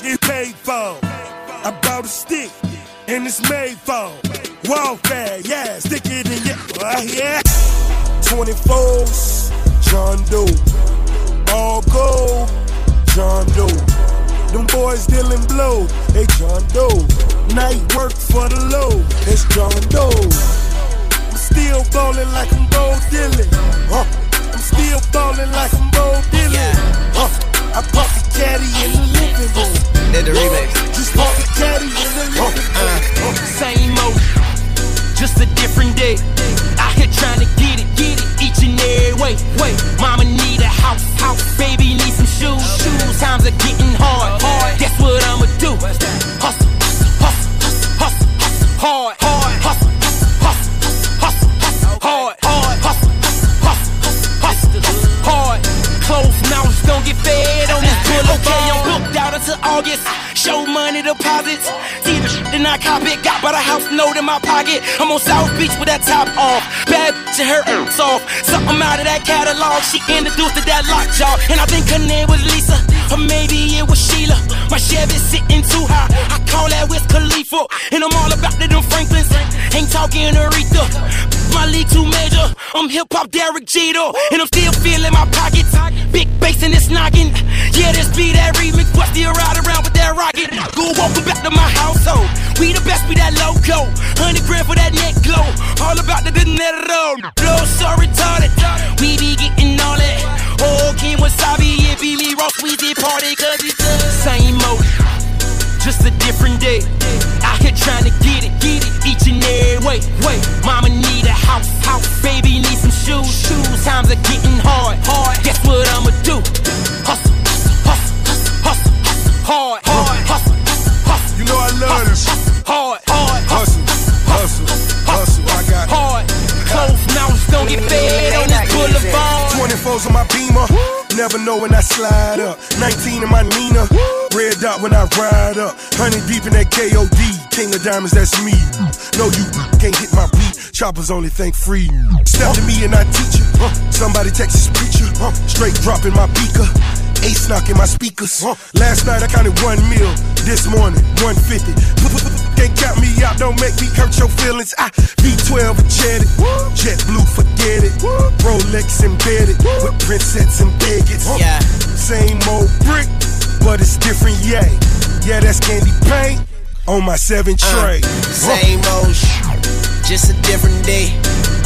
That paid for. I bought a stick and it's made for. Bag, yeah, stick it in your, uh, yeah. 24s, John Doe. All gold, John Doe. Them boys dealing blow, hey John Doe. Night work for the low, it's John Doe. I'm still ballin' like I'm Bo Dylan. Huh? I'm still ballin' like I'm Bo Dylan. Huh? I pop caddy in the living room. Did the remix. Just pop the caddy in the living room. Same old, just a different day. Out here trying to get it, get it each and every way. Wait, mama need a house, house. Baby need some shoes, shoes. Times are getting hard, hard. Guess what I'ma do? Hustle, hustle, hustle, hustle, hard, hard, Okay, I'm booked out until August. Show money deposits. See the shit and I cop it. Got about a house note in my pocket. I'm on South Beach with that top off. Bad bitch and her ass off. Something out of that catalog. She introduced to that lockjaw. And I think her name was Lisa. Or maybe it was Sheila. My Chevy sitting too high. I call that Wiz Khalifa. And I'm all about the them Franklins. Ain't talking Aretha. My league too major. I'm hip hop Derek Jeter. And I'm still feeling my pockets. Big bass and it's knocking. Yeah, this beat that remix. But still ride around with that rocket. Go welcome back to my household. We the best, we that loco. Hundred grand for that neck glow. All about the dinero. Blow so retarded. We be getting all that. Oh, Kemosabe, it be me, Ross Weezy party, cause it's the same mode. Just a different day. Out here trying to get it, get it each and every way. Wait, mama need a house, house. Baby need some shoes, shoes. Times are getting hard, hard. Guess what I'ma do? Hustle, hustle, hustle, hustle, hustle, hard, hard, hustle, hustle. You know I love this. Hard, 24s on my beamer. Never know when I slide up. 19 in my Nina. Red dot when I ride up. Honey deep in that KOD. King of diamonds, that's me. No, you can't hit my beat. Choppers only think free. Step to me and I teach you. Somebody Texas preacher. Straight dropping my beaker. Ace knocking my speakers. Last night I counted one mil. This morning, 150. Can't count me out, don't make me hurt your feelings. I V12 jetted, jet blue, forget it. Rolex embedded with princess and bigots. Yeah. Same old brick, but it's different, yeah. Yeah, that's candy paint on my seven uh, tray. Same old sh- just a different day.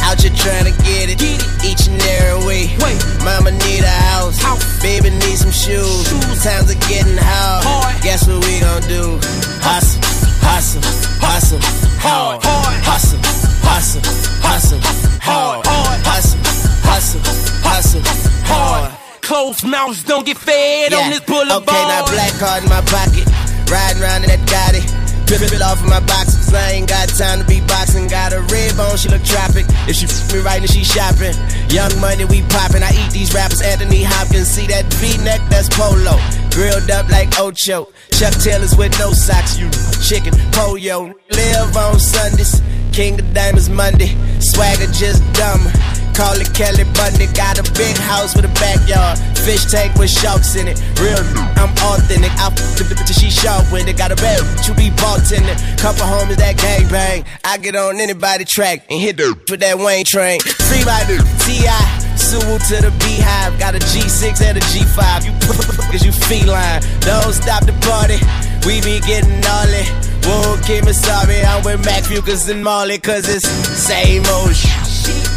Out here trying to get it, each and every way. Wait, Mama need a house, baby need some shoes. Times are getting hard. Guess what we gon' do? Hustle, hustle, hustle, hard. Hustle, hustle, hustle, hard. Hustle, hustle, hustle, hard. Closed mouths don't get fed on this boulevard. Okay, now black card in my pocket. Riding around in that Gotti. Drip it off of my box, cause I ain't got time to be boxing. Got a red bone, she look tropic. If she f me right, then she shopping. Young money, we popping. I eat these rappers, Anthony Hopkins. See that V-neck, that's polo. Grilled up like Ocho. Chuck Taylors with no socks, you chicken, pollo. Live on Sundays, King of Diamonds Monday. Swagger just dumb. Call it Kelly Bundy. Got a big house with a backyard. Fish tank with sharks in it. Real, I'm authentic. I f the bitch till she sharp with it. Got a bad to be bartending. Couple homies that gang bang. I get on anybody track and hit the with that Wayne train. Free by the T.I. Suwu to the beehive. Got a G6 and a G5. You cause you feline. Don't stop the party. We be getting gnarly. Whoa, Kim sorry. I'm with Mac Fucus and Marley. Cause it's same old shit.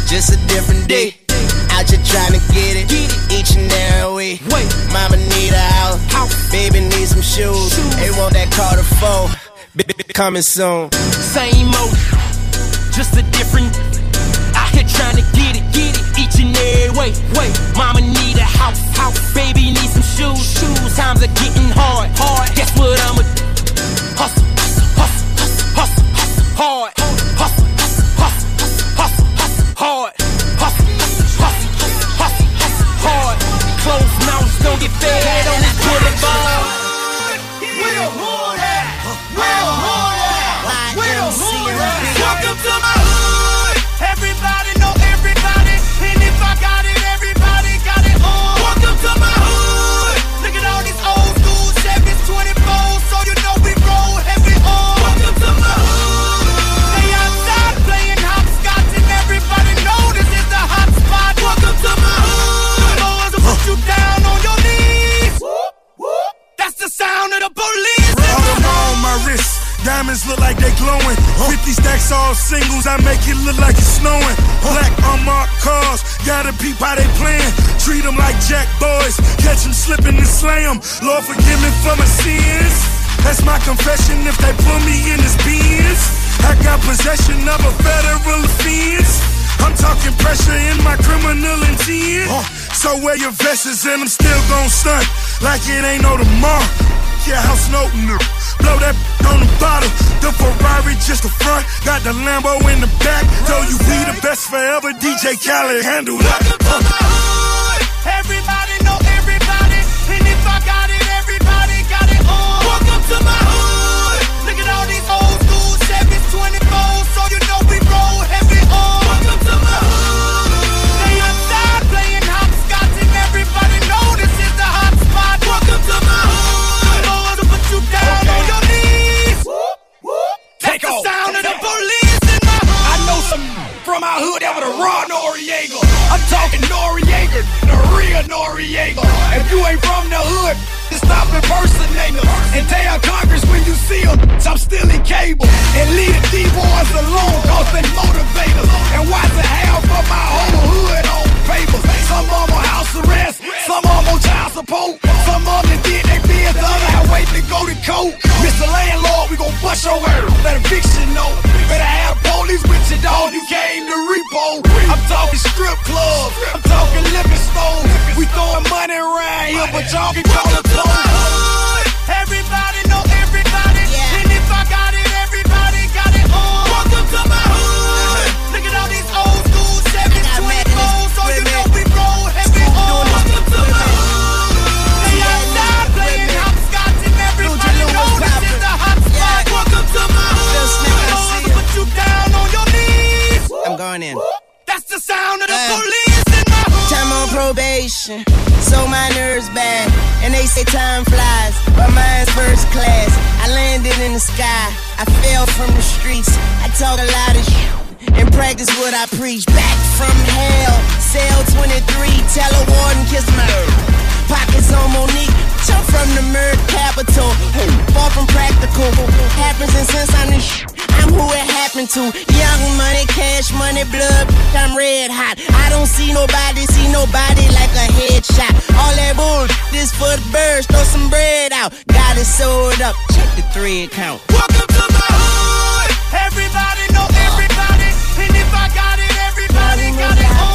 Just a different day. Out here trying to get it. Each and every week. Mama need a house. Baby need some shoes. They want that Carter 4. Coming soon. Same old, just a different. Out here trying to get it, get it each and every way. Wait, mama need a house, house. Baby need some shoes, shoes. Times are getting hard, hard. Guess what I'ma do? Get fed on this boulevard. Look like they glowing. 50 stacks all singles, I make it look like it's snowing. Black unmarked cars, gotta peep how they playing. Treat them like jack boys, catch them slipping and slay 'em. Lord forgive me for my sins. That's my confession if they put me in this Benz. I got possession of a federal offense. I'm talking pressure in my criminal intent. So wear your vests and I'm still gon' stunt like it ain't no tomorrow. Yeah, house no no. Blow that on the bottom. The Ferrari just the front. Got the Lambo in the back. Told you we the best forever. DJ Khaled handle that. Everybody know everybody. And if I got it, everybody got it on. Welcome to my hood. Raw Noriega. I'm talking Noriega, the real Noriega. If you ain't from the hood, then stop impersonating 'em. And tell Congress when you see them, I'm still cable. And leave the D-boys alone, cause they motivate us. And watch the half of my whole hood on papers. Some of them on house arrest, some of them on child support. Some of them did their bid, the other had wait to go to court. Mr. Landlord, we gon' bust your ass. Let eviction know. Better have police with you, dog. You came to repo. I'm talking strip clubs. I'm talking liquor stores. We throwing money around here, but y'all can call it. Everybody know everybody. And if I got it, the sound of the police in my hood. Time on probation, so my nerves bad. And they say time flies, but mine's first class. I landed in the sky, I fell from the streets. I talk a lot of shit and practice what I preach. Back from hell, cell 23, tell a warden kiss my pockets on Monique. Jump from the murder capital, far from practical. Happens and since I'm the sh- I'm who it happened to. Young money, cash money, blood. I'm red hot. I don't see nobody, see nobody like a headshot. All that bull this for the birds. Throw some bread out. Got it sold up. Check the thread count. Welcome to my hood. Everybody know got it on.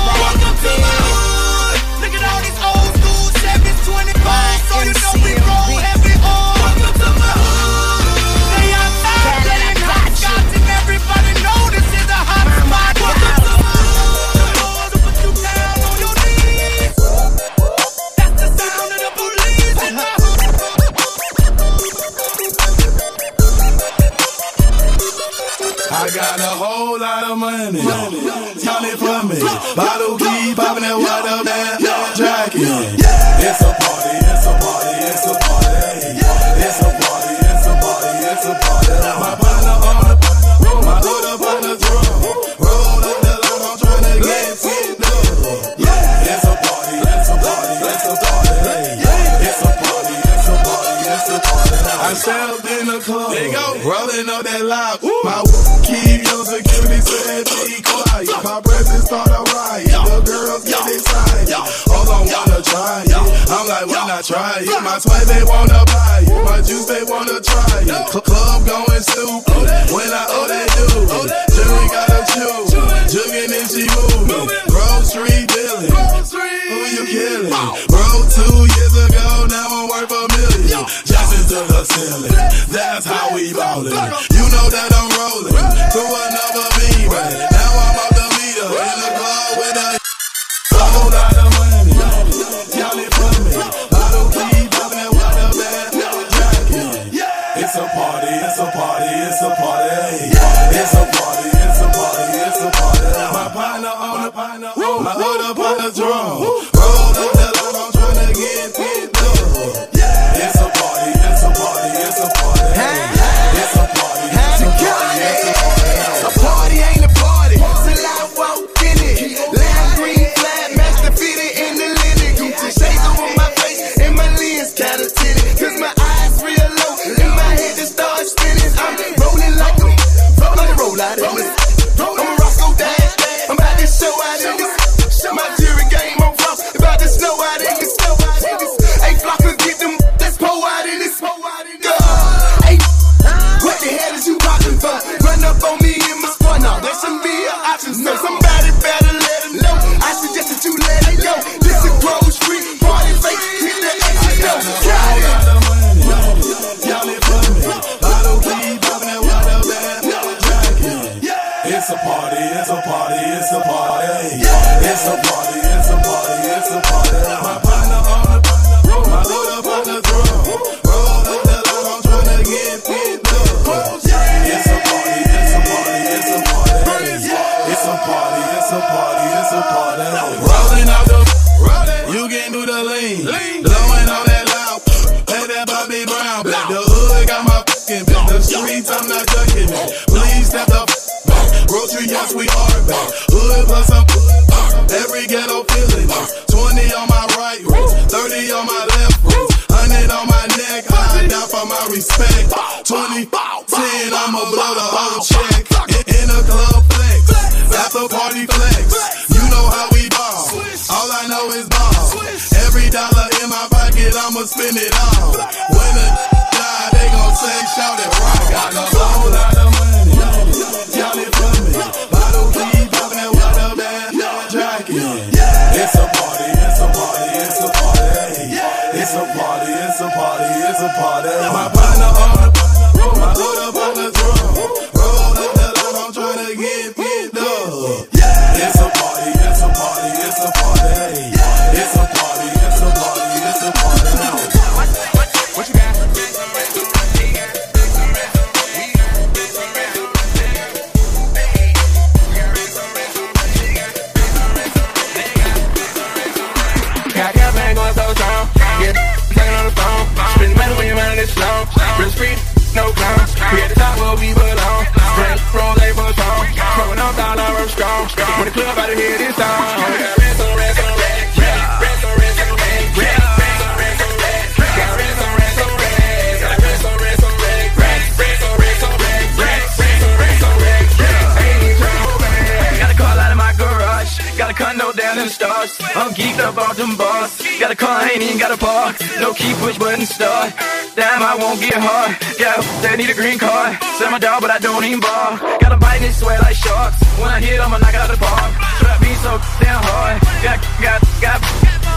them boss. Got a car, I ain't even got a park. No key, push button, start. Damn, I won't get hard. Yeah, they need a green card. Send my dog, but I don't even bar. Got a bite and sweat like sharks. When I hit, I'ma knock out the park. Trap me so damn hard. Got, got, got,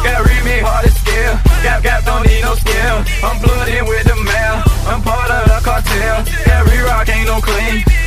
got remade hard as scale. Got, got, don't need no skill. I'm blooded with the mail. I'm part of the cartel. Every rock ain't no clean.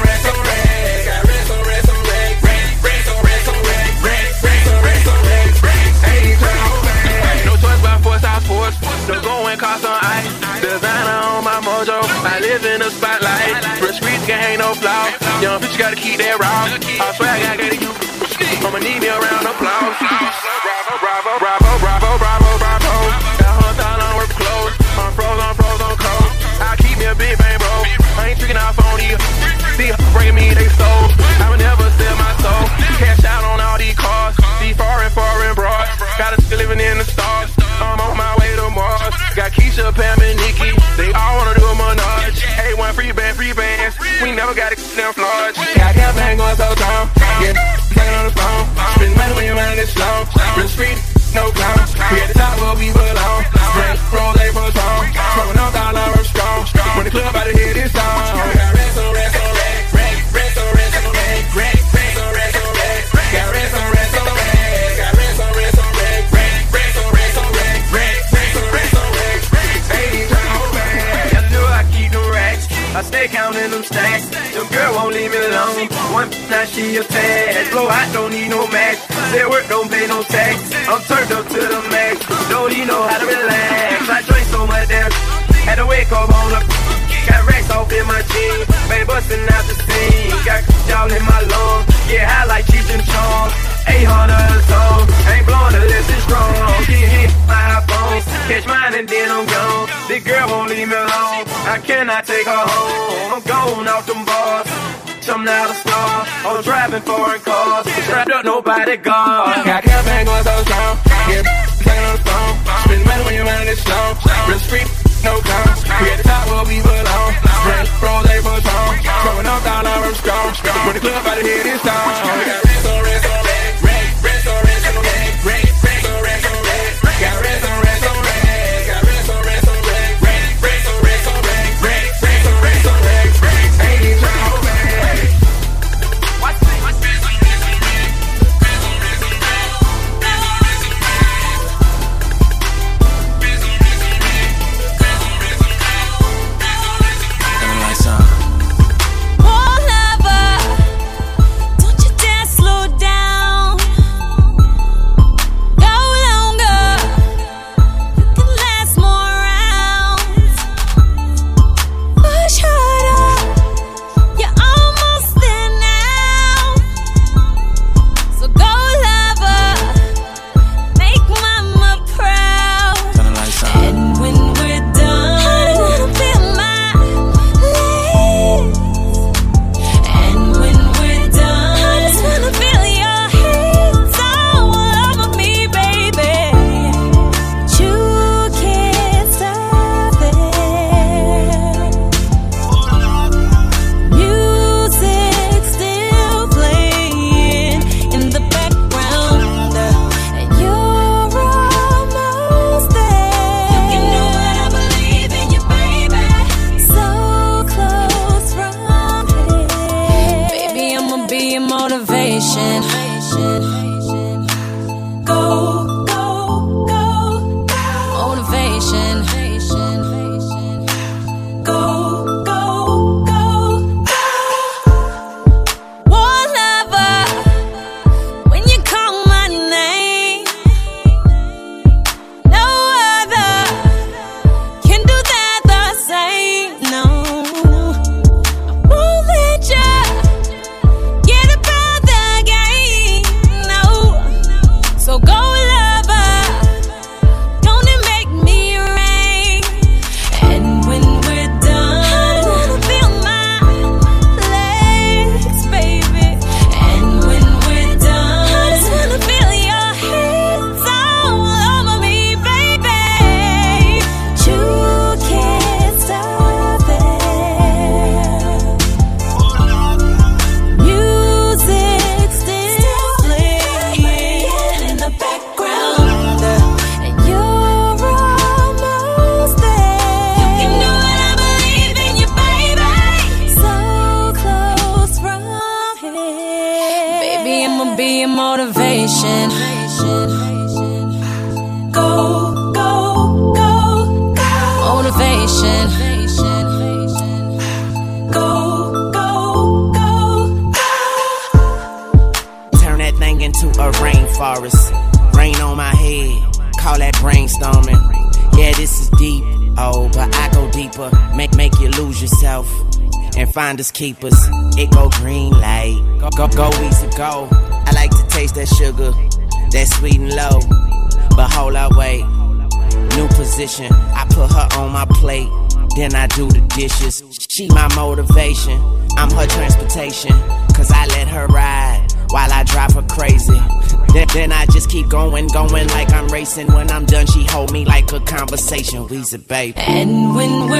throwing cars on ice. Designer on my mojo. I live in the spotlight. Real streets can't hang no flaw. Young bitch gotta keep that raw. I swear I gotta get you. I'ma need me around round of applause. Bravo, bravo, bravo, bravo, bravo, bravo. Got her thought on her clothes. I'm froze, I'm froze, on cold. I keep me a big bang, bro. I ain't tricking off on these. See, bringing me they stole. Never got it got bang going so down. Yeah, taking on the phone. Spend money when your mind is slow. Real street, no clown. We at the top where we belong. Spring, roll, they for song. Smoking on dollar, I'm strong. When the club out of here, this song. Got rest on rest on. Rest on rest on. Rest on rest. Got rest on rest on rest. Got rest on rest on racks. I stay counting them stacks. Won't leave me alone. One now she a tad. Blow out, don't need no match. Say work, don't pay no tax. I'm turned up to the max. Don't even know how to relax. I drink so much damn. Had to wake up on the. Got racks off in my jeans. Baby busting out the scene. Got y'all in my lungs. Get high like Cheech and Chong. 800 a. Ain't blowing unless it's strong. Get hit my iPhone. Catch mine and then I'm gone. This girl won't leave me alone. I cannot take her home. I'm gone off them bars. I'm not a star. I'm driving foreign cars. Strapped up, nobody guard. Got campaign going so strong. Yeah, taking on the phone. Spend money when your mind is slow. Real street, no clown. We at the top where we belong. Spring, roll, they song. Throwing off dollar, I'm strong. When the club out of here, this song. We got rest on rest on. Rest keepers. It go green light, go go go. I like to taste that sugar, that sweet and low. But hold up, wait. New position, I put her on my plate, then I do the dishes. She my motivation, I'm her transportation, cause I let her ride while I drive her crazy. Then, then I just keep going, going like I'm racing. When I'm done, she hold me like a conversation. We's a baby. And when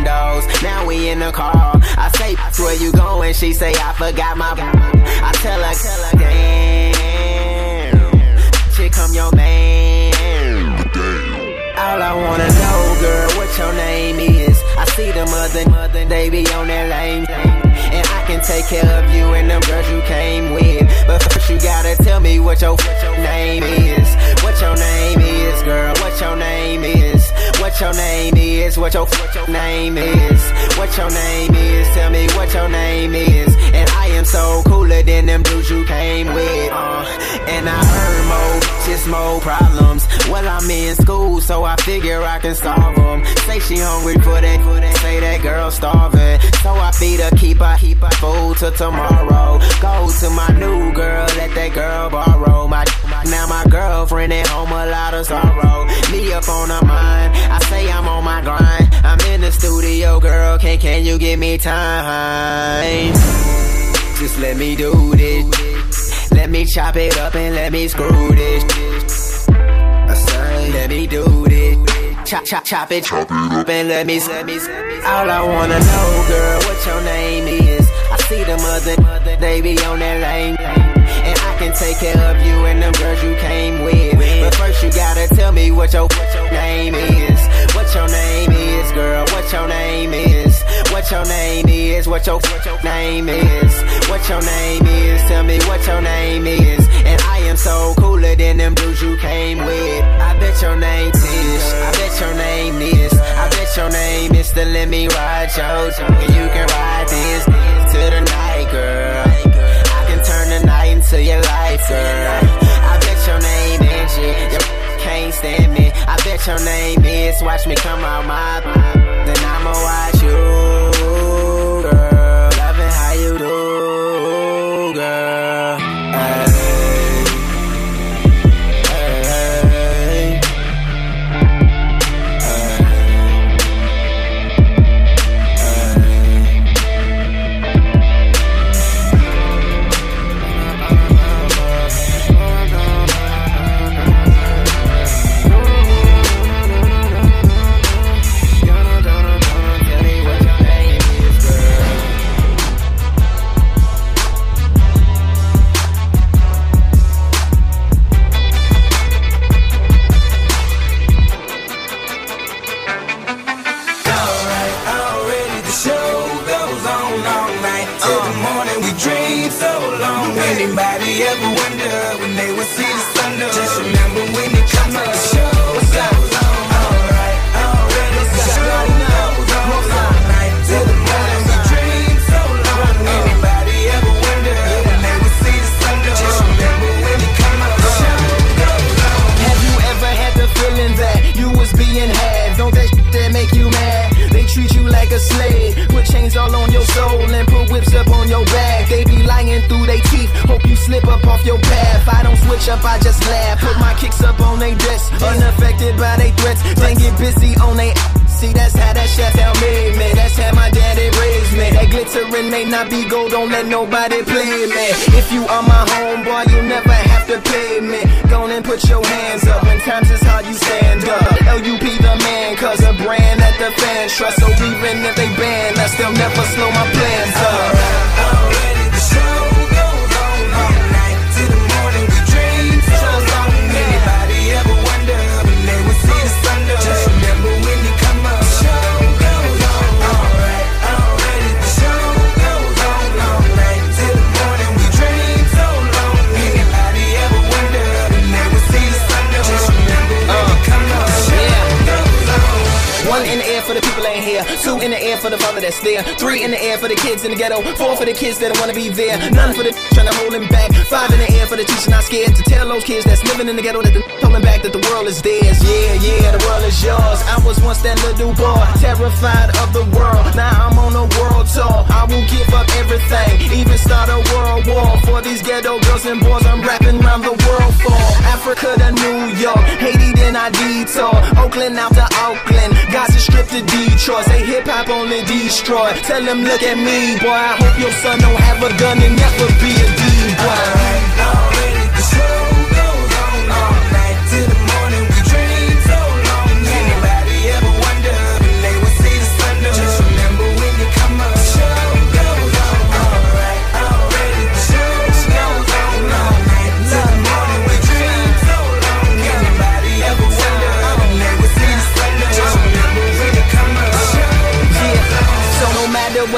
windows, now we in the car. I say, where you going? She say I forgot my. I tell her, tell her, damn. Here come your man. All I wanna know, girl, what your name is. I see them other, other, they be on that lane. And I can take care of you and them girls you came with. But first you gotta tell me what your, what your name is. What your name is, girl, what your name is. What your name is, what your, what your name is. What your name is, tell me what your name is. And I am so cooler than them dudes you came with. Uh, and I heard more, just more problems. Well, I'm in school, so I figure I can solve them. Say she hungry for that. Say that girl starving. So I feed her, keep her, keep her food till tomorrow. Go to my new girl, let that girl borrow. My now my girlfriend at home, a lot of sorrow. Me up on her mind. I say I'm on my grind. I'm in the studio, girl. Can can you give me time? Just let me do this. Let me chop it up and let me screw this. I say, let me do this. Chop, chop, chop it, chop it up and let me, let me. All I wanna know, girl, what your name is. I see the mother, other, they be on that lane. And I can take care of you and them girls you came with. But first you gotta tell me what your, what your name is. What your name is, girl, what your name is. What your name is, what your, what your name is. What your name is, tell me what your name is. And I am so cooler than them dudes you came with. I bet your name Tish, I bet your name is. I bet your name is to let me ride your And you can ride this to the night, girl. I can turn the night into your life, girl. Bet your can't stand me. I bet your name is. Watch me come out my. Then I'ma watch switch up, I just laugh. Put my kicks up on they desk, unaffected by they threats. Then get busy on they. See, that's how that chef tell me, man. That's how my daddy raised me. That glittering may not be gold, don't let nobody play me. If you are my homeboy, you never have to pay me. Go and put your hands up. When times is hard, you stand up. Lupe the man, cause a brand that the fans trust. So even if they ban us, they'll never slow my plans up. For the people ain't here. Two in the air for the father that's there. Three in the air for the kids in the ghetto. Four for the kids that wanna be there. None for the trying to hold him back. Five in the air for the teacher not scared to tell those kids that's living in the ghetto that the holding back that the world is theirs. Yeah, yeah, the world is yours. I was once that little boy, terrified of the world. Now I'm on a world tour. I will give up everything, even start a world war for these ghetto girls and boys. I'm rapping around the world for Africa to New York, Haiti then I detour, Oakland out to Auckland, Gaza Strip to Detroit. Say hip hop only destroy. Tell them look at me, boy. I hope your son don't have a gun and never be a D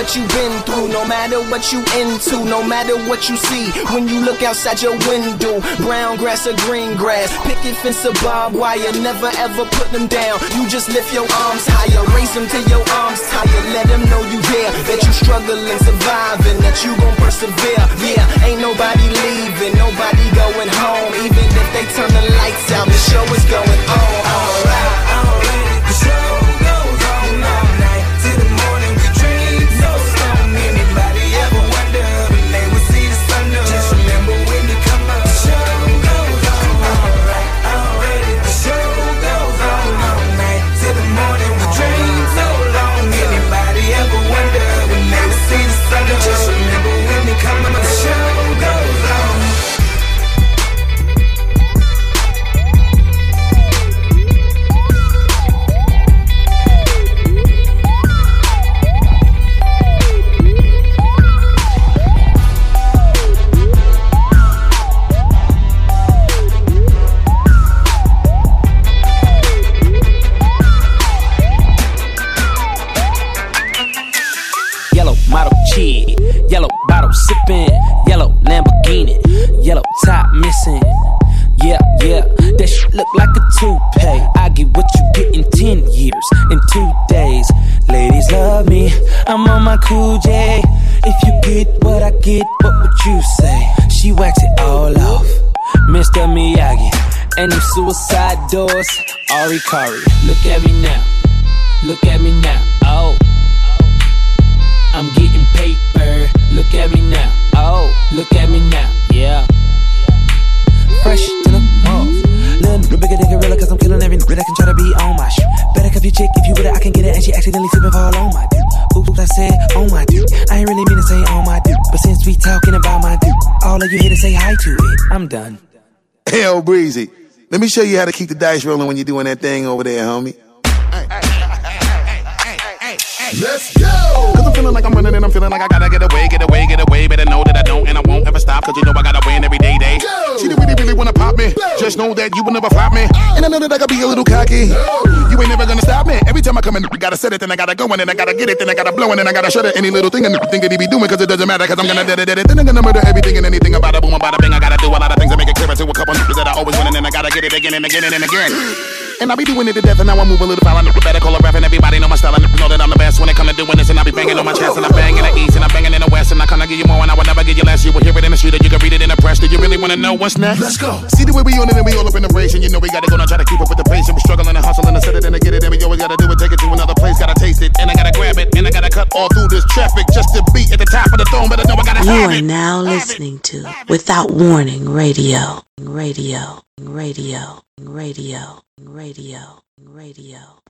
what you've been through, no matter what you into, no matter what you see, when you look outside your window, brown grass or green grass, picket fence or barbed wire, never ever put them down. You just lift your arms higher, raise them till your arms tired, let them know you there, that you struggling, surviving, that you gon' persevere. Yeah, ain't nobody leaving, nobody going home, even if they turn the lights out, the show is going on. Top missing. Yeah, yeah, that shit look like a toupee. I get what you get in 10 years, in two days. Ladies love me, I'm on my cool J. If you get what I get, what would you say? She wax it all off, Mr. Miyagi. And them suicide doors, Hari Kari. Look at me now, look at me now, oh. I'm getting paper. Look at me now. Oh, look at me now. Yeah. Fresh to the off. Little bigger than gorilla, cause I'm killing every nigga that can try to be on my shoe. Better cuff your chick if you with it, I can get it. And she accidentally slip and fall on my dude. Oops, I said on my dude. I ain't really mean to say on my dude. But since we talking about my dude, all of you here to say hi to it. I'm done. Hell, Breezy. Let me show you how to keep the dice rolling when you're doing that thing over there, homie. Let's go! Cause I'm feeling like I'm running and I'm feeling like I gotta get away, get away, get away. Better know that I don't and I won't ever stop. Cause you know I gotta win every day, day. She didn't really, really wanna pop me. Just know that you will never flop me. Oh. And I know that I gotta be a little cocky. You ain't never gonna stop me. Every time I come in, I gotta set it, then I gotta go in, and I gotta get it, then I gotta blow in, and I gotta shut it. Any little thing and thing that he be doing, cause it doesn't matter, cause I'm gonna dead it, dead it. Then I'm gonna murder everything and anything about a boom, about a bing. I gotta do a lot of things to make it clear to a couple niggas that I always win, and then I gotta get it again and again and again. And I be doing it to death, and now I move a little foul. I know better call a rap, and everybody know my style. I know that I'm the best when it come to doing this, and I be banging on my chest, and I bang in the east, and I banging in the west, and I kinda give you more, and I will never give you less. You will hear it in the street, or you can read it in the press. Do you really wanna know what's next? Let's go. See the way we on it, and we all up in the race, and you know we gotta go now, try to keep up with the pace, and we struggling and hustling to set it and to get it, and we always gotta do it, take it to another place, gotta taste it, and I gotta grab it, and I gotta cut all through this traffic just to be at the top of the throne, but I know I gotta You are it. now listening to Without Warning Radio. radio, radio, radio, radio, radio.